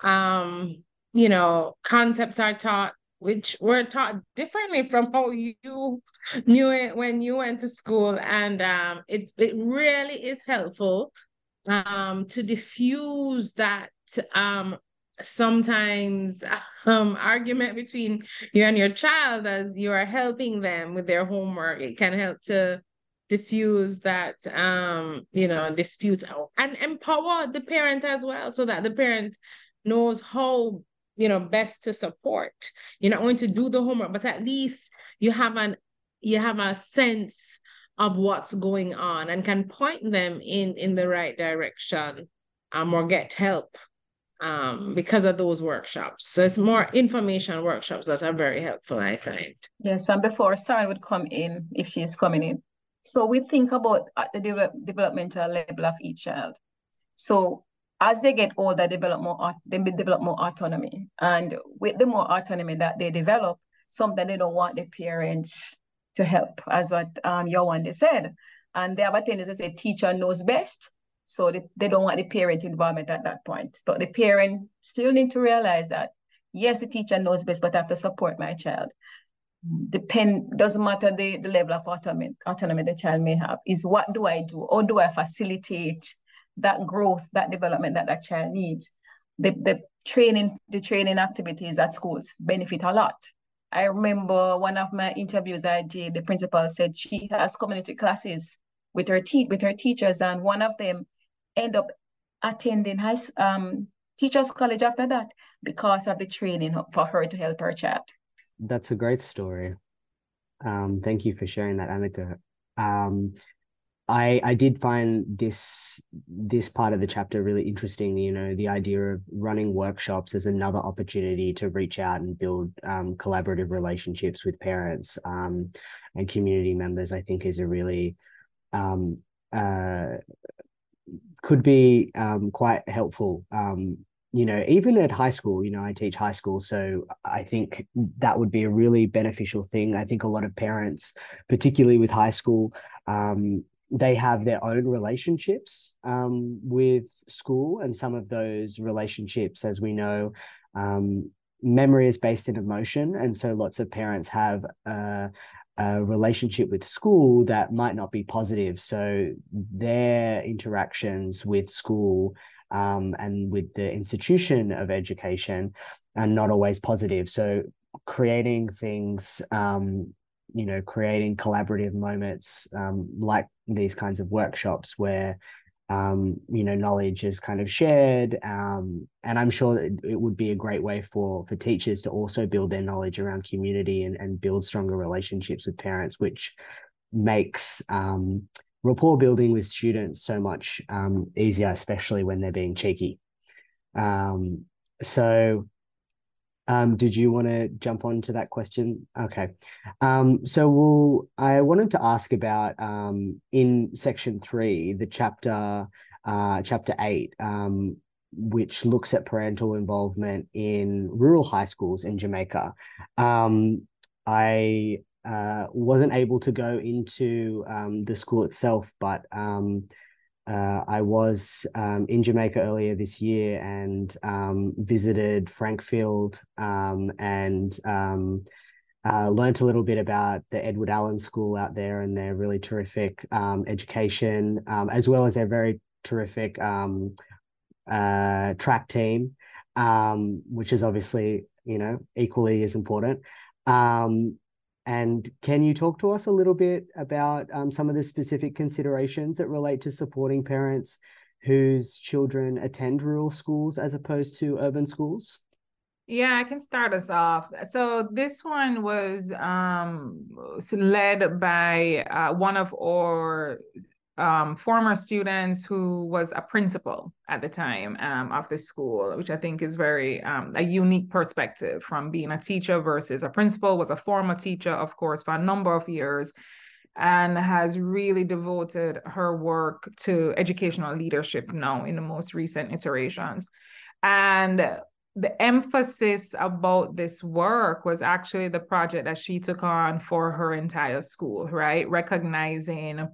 um, you know, concepts are taught which were taught differently from how you knew it when you went to school. And um, it, it really is helpful um, to diffuse that um, sometimes um, argument between you and your child as you are helping them with their homework. It can help to diffuse that um you know dispute and empower the parent as well so that the parent knows how you know best to support you're not going to do the homework but at least you have an you have a sense of what's going on and can point them in in the right direction um, or get help um, because of those workshops. So it's more information workshops that are very helpful, I find. Yes, and before Sarah would come in, if she is coming in. So we think about at the de developmental level of each child. So as they get older, they develop more they develop more autonomy. And with the more autonomy that they develop, sometimes they don't want the parents to help, as what um Yewande said. And they have a tendency to say teacher knows best. So they, they don't want the parent involvement at that point. But the parent still need to realize that yes, the teacher knows best, but I have to support my child. Depend doesn't matter the, the level of autonomy autonomy the child may have, is what do I do? Or do I facilitate that growth, that development that that child needs. The, the training, the training activities at schools benefit a lot. I remember one of my interviews I did, the principal said she has community classes with her te- with her teachers, and one of them end up attending high um teachers college after that. because of the training for her to help her child. That's a great story. Um, thank you for sharing that, Annika. Um, I I did find this this part of the chapter really interesting. You know, the idea of running workshops as another opportunity to reach out and build um, collaborative relationships with parents um, and community members. I think is a really um, uh, could be um, quite helpful. You know, even at high school, you know, I teach high school, so I think that would be a really beneficial thing. I think a lot of parents, particularly with high school, um, they have their own relationships um, with school, and some of those relationships, as we know, um, memory is based in emotion, and so lots of parents have a, a relationship with school that might not be positive. So their interactions with school um, and with the institution of education are not always positive. So creating things um, you know creating collaborative moments um, like these kinds of workshops where um, you know knowledge is kind of shared um, and i'm sure it, it would be a great way for for teachers to also build their knowledge around community and, and build stronger relationships with parents which makes um, rapport building with students so much um, easier especially when they're being cheeky um, so um, did you want to jump on to that question? Okay. Um, so we'll, I wanted to ask about um, in section three, the chapter, uh, chapter eight, um, which looks at parental involvement in rural high schools in Jamaica. I uh, wasn't able to go into um, the school itself, but um, uh, I was um, in Jamaica earlier this year and um, visited Frankfield um, and um, uh, learned a little bit about the Edwin Allen School out there and their really terrific education, as well as their very terrific uh, track team, which is obviously you know equally as important. Um, and can you talk to us a little bit about um, some of the specific considerations that relate to supporting parents whose children attend rural schools as opposed to urban schools? Yeah, I can start us off. So this one was um, led by uh, one of our um, former students who was a principal at the time um, of the school, which I think is very um, a unique perspective from being a teacher versus a principal. Was a former teacher, of course, for a number of years, and has really devoted her work to educational leadership now in the most recent iterations. And the emphasis about this work was actually the project that she took on for her entire school, right? Recognizing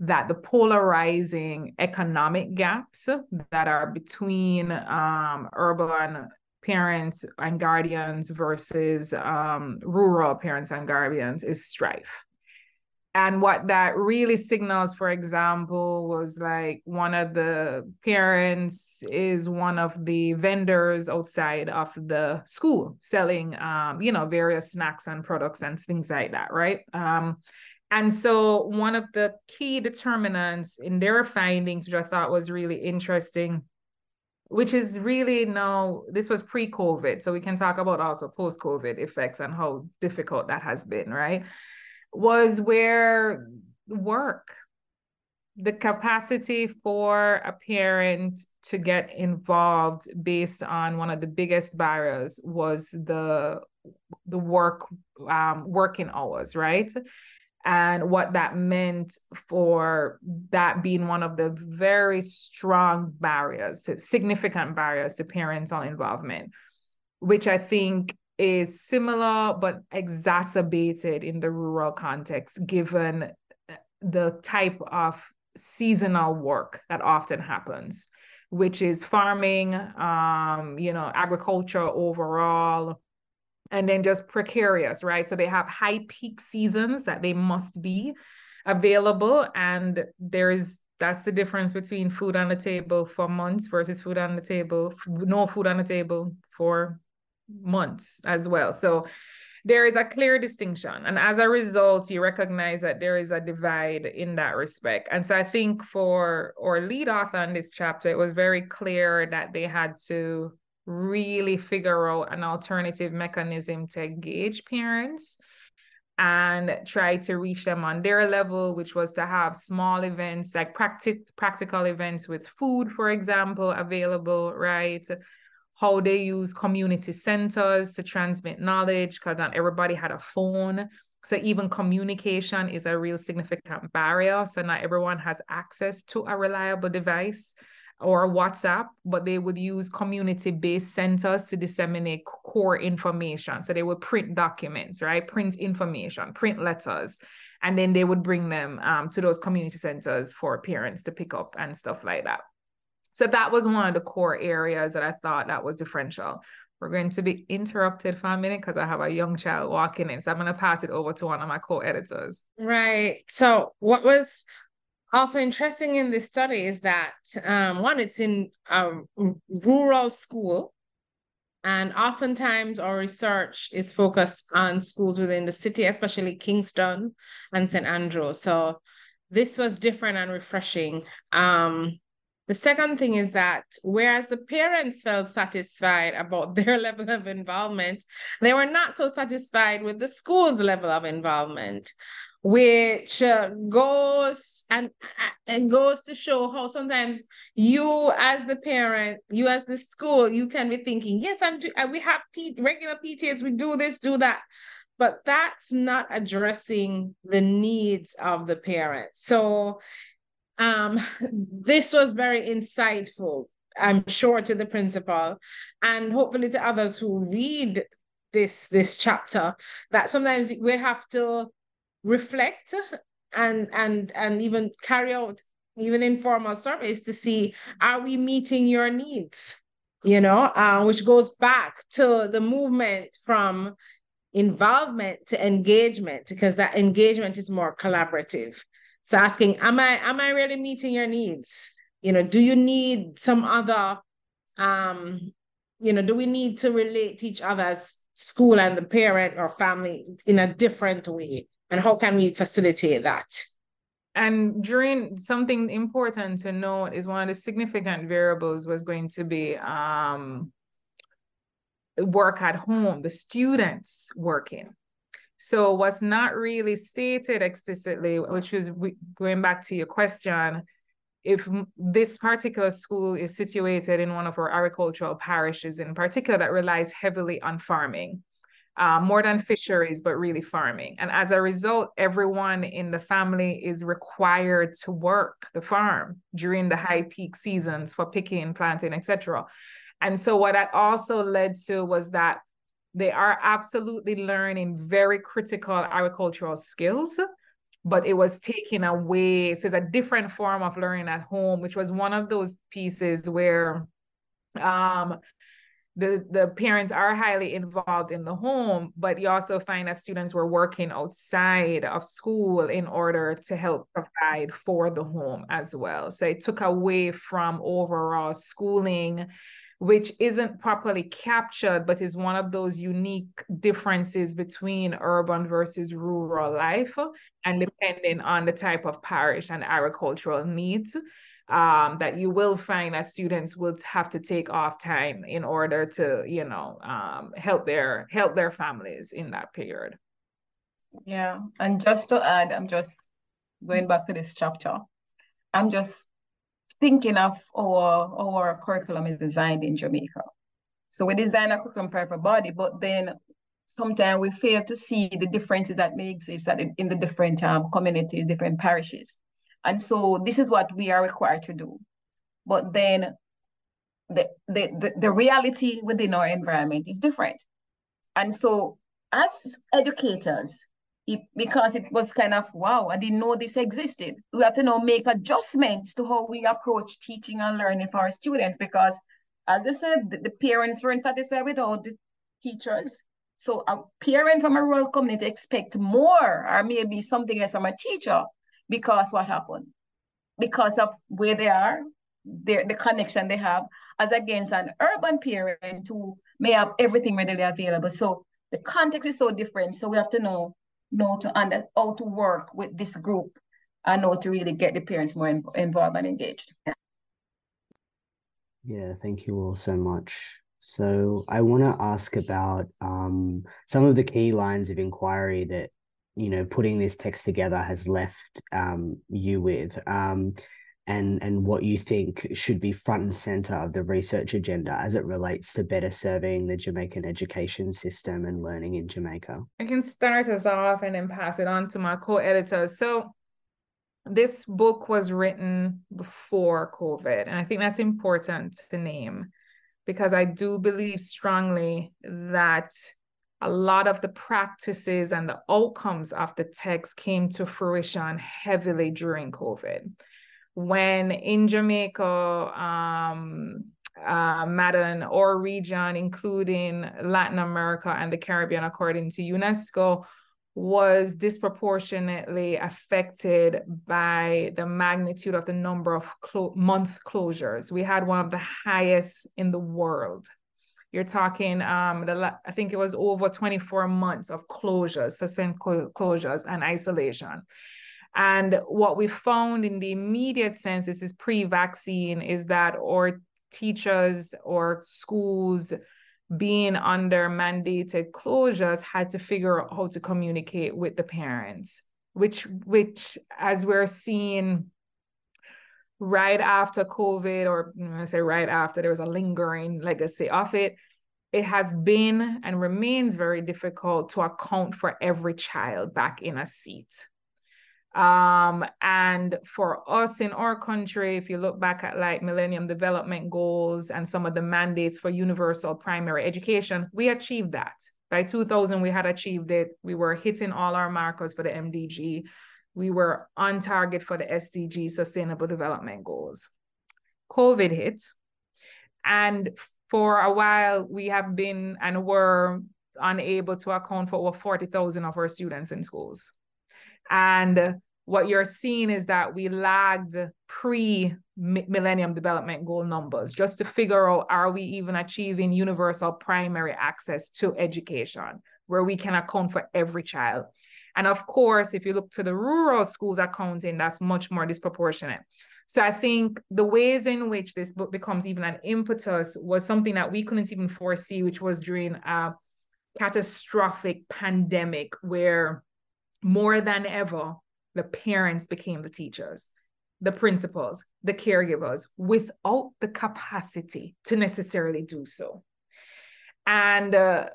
that the polarizing economic gaps that are between um, urban parents and guardians versus um, rural parents and guardians is strife. And what that really signals, for example, was like one of the parents is one of the vendors outside of the school selling, um, you know, various snacks and products and things like that, right? Um, and so, one of the key determinants in their findings, which I thought was really interesting, which is really now, this was pre COVID. So, we can talk about also post COVID effects and how difficult that has been, right? Was where work, the capacity for a parent to get involved based on one of the biggest barriers was the the work um, working hours right and what that meant for that being one of the very strong barriers, significant barriers to parental involvement, which I think is similar but exacerbated in the rural context, given the type of seasonal work that often happens, which is farming, um, you know, agriculture overall, and then just precarious, right? So they have high peak seasons that they must be available. And there's that's the difference between food on the table for months versus food on the table, no food on the table for months as well. So there is a clear distinction. And as a result, you recognize that there is a divide in that respect. And so I think for our lead author in this chapter, it was very clear that they had to really figure out an alternative mechanism to engage parents and try to reach them on their level, which was to have small events like practic- practical events with food, for example, available, right? How they use community centers to transmit knowledge, because not everybody had a phone. So even communication is a real significant barrier. So not everyone has access to a reliable device or WhatsApp, but they would use community based centers to disseminate core information. So they would print documents, right? Print information, print letters, and then they would bring them um, to those community centers for parents to pick up and stuff like that. So that was one of the core areas that I thought that was differential. We're going to be interrupted for a minute because I have a young child walking in. So I'm going to pass it over to one of my co-editors. Right. So what was also interesting in this study is that um, one, it's in a rural school, and oftentimes our research is focused on schools within the city, especially Kingston and St. Andrew. So this was different and refreshing. Um, the second thing is that whereas the parents felt satisfied about their level of involvement, they were not so satisfied with the school's level of involvement which uh, goes and and goes to show how sometimes you as the parent you as the school you can be thinking yes i'm do- uh, we have P- regular ptas we do this do that. But that's not addressing the needs of the parent. So um this was very insightful i'm sure to the principal and hopefully to others who read this this chapter that sometimes we have to reflect and and and even carry out even informal surveys to see are we meeting your needs? You know uh, which goes back to the movement from involvement to engagement because that engagement is more collaborative. So asking am i am i really meeting your needs? You know do you need some other um you know do we need to relate to each other's school and the parent or family in a different way and how can we facilitate that? And during something important to note is one of the significant variables was going to be um, work at home, the students working. So what's not really stated explicitly, which was going back to your question, if this particular school is situated in one of our agricultural parishes in particular that relies heavily on farming, uh, more than fisheries, but really farming. And as a result, everyone in the family is required to work the farm during the high peak seasons for picking, planting, etc. And so what that also led to was that they are absolutely learning very critical agricultural skills, but it was taken away. So it's a different form of learning at home, which was one of those pieces where um, the the parents are highly involved in the home but you also find that students were working outside of school in order to help provide for the home as well. So it took away from overall schooling which isn't properly captured but is one of those unique differences between urban versus rural life and depending on the type of parish and agricultural needs um, that you will find that students will have to take off time in order to, you know, um, help their help their families in that period. Yeah, and just to add, I'm just going back to this chapter. I'm just thinking of our our curriculum is designed in Jamaica. So we design a curriculum for everybody, but then sometimes we fail to see the differences that may exist in the different um, communities, different parishes. And so this is what we are required to do. But then the, the, the, the reality within our environment is different. And so as educators, it, because it was kind of, wow, I didn't know this existed. We have to now make adjustments to how we approach teaching and learning for our students because as I said, the, the parents weren't satisfied with all the teachers. So a parent from a rural community expect more or maybe something else from a teacher because what happened? Because of where they are, their the connection they have, as against an urban parent who may have everything readily available. So the context is so different. So we have to know know to under how to work with this group and how to really get the parents more in, involved and engaged. Yeah, thank you all so much So I want to ask about um, some of the key lines of inquiry that you know putting this text together has left um, you with. Um, and and what you think should be front and center of the research agenda as it relates to better serving the Jamaican education system and learning in Jamaica. I can start us off and then pass it on to my co-editor. So this book was written before COVID, and I think that's important to name because I do believe strongly that a lot of the practices and the outcomes of the text came to fruition heavily during COVID when in Jamaica, um, uh, Madden or region, including Latin America and the Caribbean, according to UNESCO, was disproportionately affected by the magnitude of the number of clo- month closures. We had one of the highest in the world. You're talking, um, the, I think it was over 24 months of closures, sustained closures and isolation. And what we found in the immediate sense, this is pre vaccine, is that our teachers or schools being under mandated closures had to figure out how to communicate with the parents, which, which as we're seeing right after COVID, or I say right after, there was a lingering legacy of it. It has been and remains very difficult to account for every child back in a seat um, and for us in our country, if you look back at like Millennium Development Goals and some of the mandates for universal primary education, we achieved that. By 2000, we had achieved it. We were hitting all our markers for the MDG. We were on target for the SDG, Sustainable Development Goals. COVID hit. And for a while, we have been and were unable to account for over 40,000 of our students in schools. And what you're seeing is that we lagged pre millennium development goal numbers just to figure out are we even achieving universal primary access to education where we can account for every child. And of course, if you look to the rural schools accounting, that's much more disproportionate. So I think the ways in which this book becomes even an impetus was something that we couldn't even foresee, which was during a catastrophic pandemic where more than ever, the parents became the teachers, the principals, the caregivers without the capacity to necessarily do so. And uh,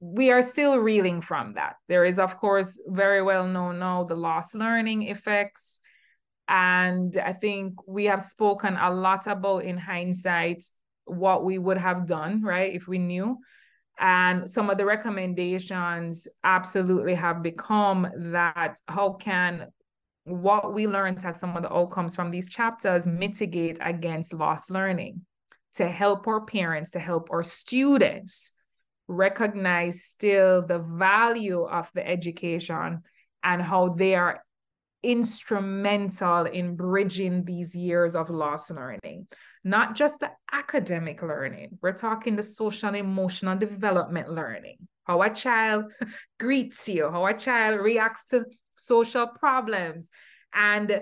we are still reeling from that. There is, of course, very well known now the lost learning effects. And I think we have spoken a lot about in hindsight what we would have done, right, if we knew. And some of the recommendations absolutely have become that how can what we learned as some of the outcomes from these chapters mitigate against lost learning to help our parents, to help our students recognize still the value of the education and how they are instrumental in bridging these years of lost learning not just the academic learning. We're talking the social emotional development learning, how a child greets you, how a child reacts to social problems. And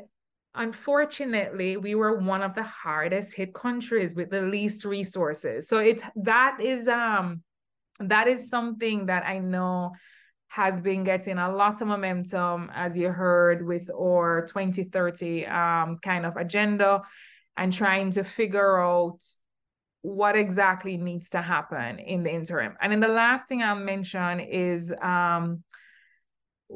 unfortunately, we were one of the hardest hit countries with the least resources. So it's that is um that is something that I know has been getting a lot of momentum, as you heard, with our 2030 um, kind of agenda and trying to figure out what exactly needs to happen in the interim. And then the last thing I'll mention is um,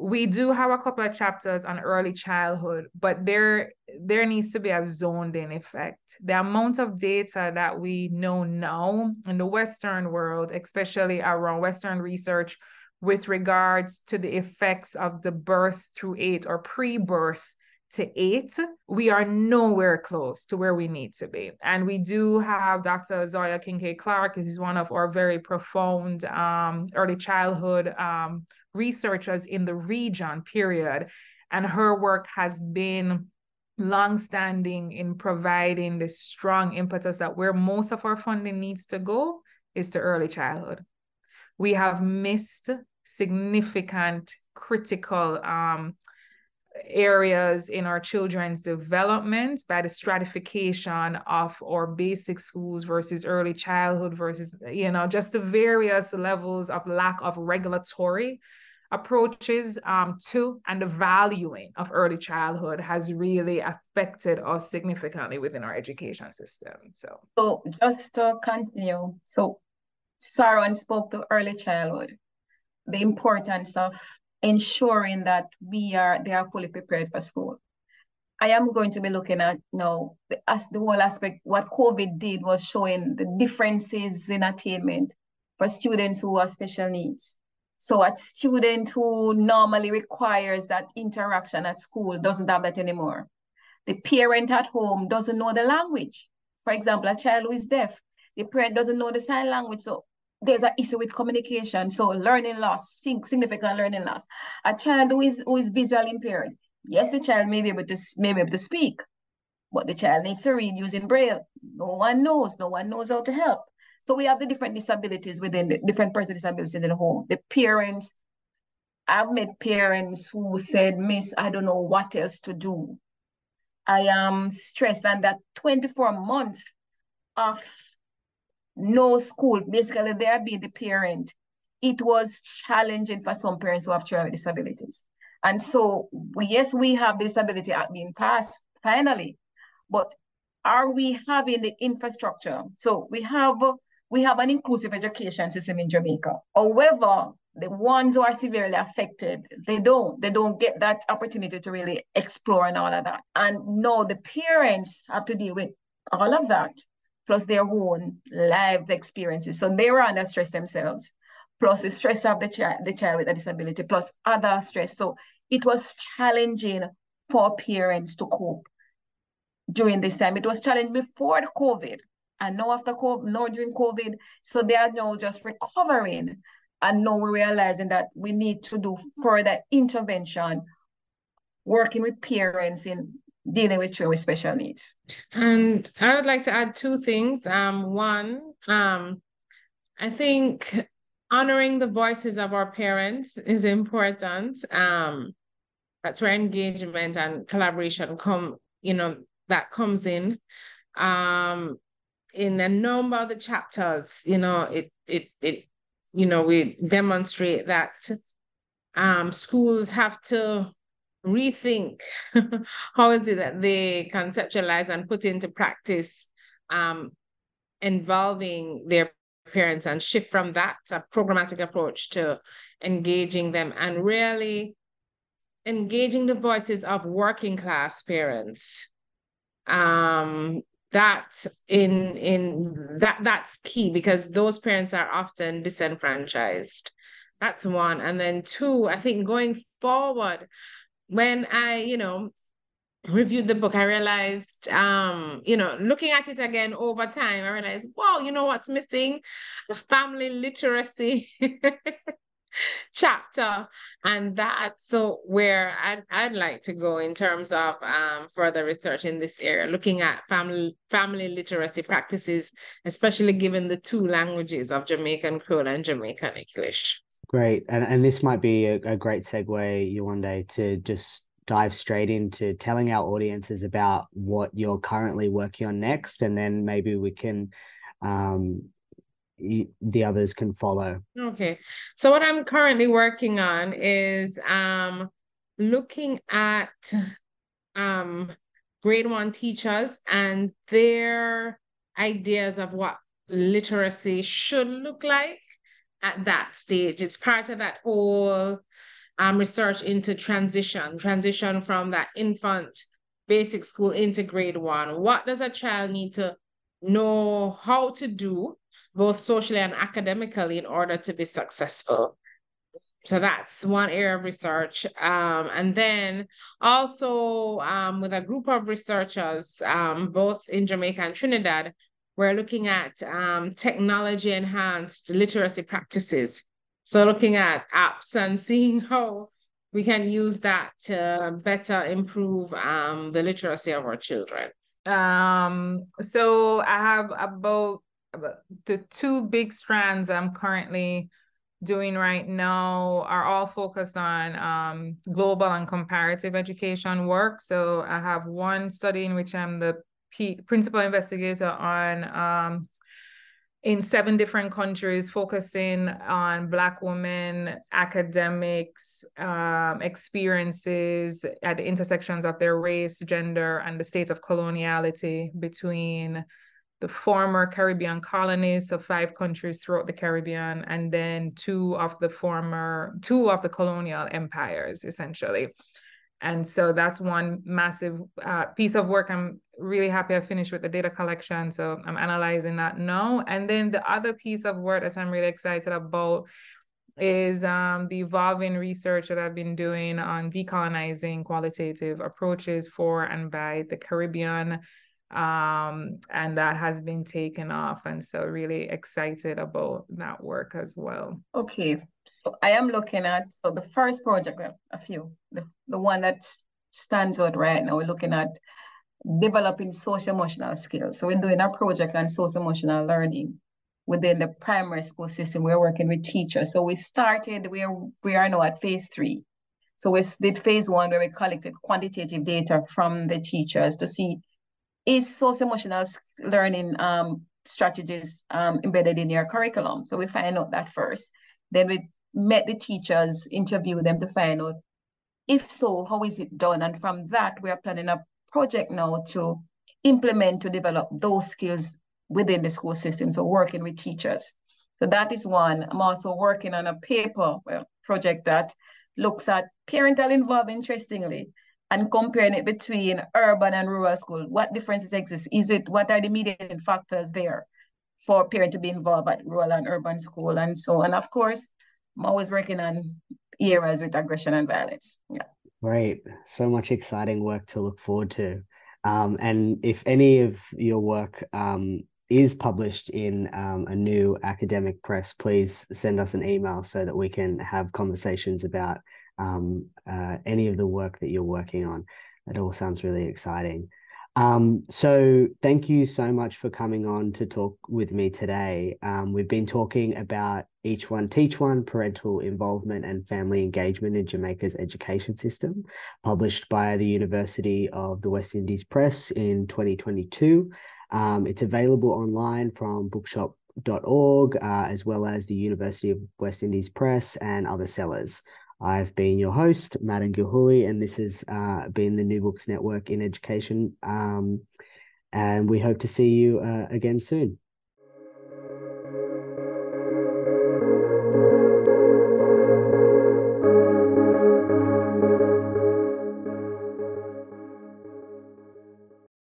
we do have a couple of chapters on early childhood, but there there needs to be a zoned in effect. The amount of data that we know now in the Western world, especially around Western research with regards to the effects of the birth through eight or pre-birth to eight, we are nowhere close to where we need to be. And we do have Dr. Zoyah Kinkead Clark, who's one of our very profound um, early childhood um, researchers in the region, period. And her work has been longstanding in providing this strong impetus that where most of our funding needs to go is to early childhood. We have missed significant critical um, areas in our children's development by the stratification of our basic schools versus early childhood versus you know just the various levels of lack of regulatory approaches um, to and the valuing of early childhood has really affected us significantly within our education system so so just to continue so Saran spoke to early childhood the importance of ensuring that we are they are fully prepared for school. I am going to be looking at you know the, as the whole aspect. What COVID did was showing the differences in attainment for students who have special needs. So a student who normally requires that interaction at school doesn't have that anymore. The parent at home doesn't know the language. For example, a child who is deaf, the parent doesn't know the sign language. So there's an issue with communication. So learning loss, significant learning loss. A child who is who is visually impaired. Yes, the child may be able to may be able to speak, but the child needs to read using braille. No one knows. No one knows how to help. So we have the different disabilities within the different personal disabilities in the home. The parents, I've met parents who said, Miss, I don't know what else to do. I am stressed and that 24 months of no school, basically there being the parent, it was challenging for some parents who have children with disabilities. And so, yes, we have disability act being passed finally, but are we having the infrastructure? So we have we have an inclusive education system in Jamaica. However, the ones who are severely affected, they don't they don't get that opportunity to really explore and all of that. And no, the parents have to deal with all of that plus their own life experiences. So they were under stress themselves, plus the stress of the child, the child with a disability, plus other stress. So it was challenging for parents to cope during this time. It was challenging before COVID and now after COVID, now during COVID. So they are now just recovering. And now we're realizing that we need to do further intervention, working with parents in dealing with children with special needs. And I would like to add two things. Um, one, um, I think honoring the voices of our parents is important. Um, that's where engagement and collaboration come, you know, that comes in. Um, in a number of the chapters, you know, it it it, you know, we demonstrate that um schools have to rethink how is it that they conceptualize and put into practice um, involving their parents and shift from that programmatic approach to engaging them and really engaging the voices of working class parents. Um that in in that that's key because those parents are often disenfranchised. That's one. And then two i think going forward when I, you know, reviewed the book, I realized, um, you know, looking at it again over time, I realized, wow, you know what's missing? The family literacy chapter. And that's so where I'd, I'd like to go in terms of um, further research in this area, looking at family family literacy practices, especially given the two languages of Jamaican Creole and Jamaican English. Great. And and this might be a, a great segue, Yewande, to just dive straight into telling our audiences about what you're currently working on next, and then maybe we can um the others can follow. Okay. So what I'm currently working on is um looking at um grade one teachers and their ideas of what literacy should look like at that stage. It's part of that whole um, research into transition, transition from that infant basic school into grade one. What does a child need to know how to do, both socially and academically, in order to be successful? So that's one area of research. Um, and then also um, with a group of researchers, um, both in Jamaica and Trinidad, we're looking at um, technology enhanced literacy practices. So looking at apps and seeing how we can use that to better improve um, the literacy of our children. Um, so I have about, about the two big strands I'm currently doing right now are all focused on um, global and comparative education work. So I have one study in which I'm the P- principal investigator on um, in seven different countries, focusing on Black women academics um, experiences at the intersections of their race, gender, and the state of coloniality between the former Caribbean colonies of five countries throughout the Caribbean, and then two of the former, two of the colonial empires, essentially. And so that's one massive uh, piece of work. I'm really happy I finished with the data collection. So I'm analyzing that now. And then the other piece of work that I'm really excited about is um, the evolving research that I've been doing on decolonizing qualitative approaches for and by the Caribbean um, and that has been taken off and so really excited about that work as well. Okay so i am looking at so the first project a few the, the one that stands out right now we're looking at developing social emotional skills. So we're doing a project on social emotional learning within the primary school system. We're working with teachers. So we started we are we are now at phase three. So we did phase one where we collected quantitative data from the teachers to see is social emotional learning um, strategies um, embedded in your curriculum. So we find out that first. Then we met the teachers, interview them to find out if so, how is it done? And from that, we are planning a project now to implement to develop those skills within the school system. So working with teachers. So that is one. I'm also working on a paper well, project that looks at parental involvement, interestingly, and comparing it between urban and rural school, what differences exist? Is it what are the mediating factors there for parent to be involved at rural and urban school and so on? Of course, I'm always working on areas with aggression and violence. Yeah. Great. So much exciting work to look forward to. Um, and if any of your work um, is published in um, a new academic press, please send us an email so that we can have conversations about um, uh, any of the work that you're working on. It all sounds really exciting. Um, so thank you so much for coming on to talk with me today. Um, we've been talking about Each One Teach One, parental involvement and family engagement in Jamaica's education system, published by the University of the West Indies Press in 2022. Um, it's available online from bookshop.org, uh, as well as the University of West Indies Press and other sellers. I've been your host, Madan Gilhooly, and this has uh, been the New Books Network in Education. Um, and we hope to see you uh, again soon.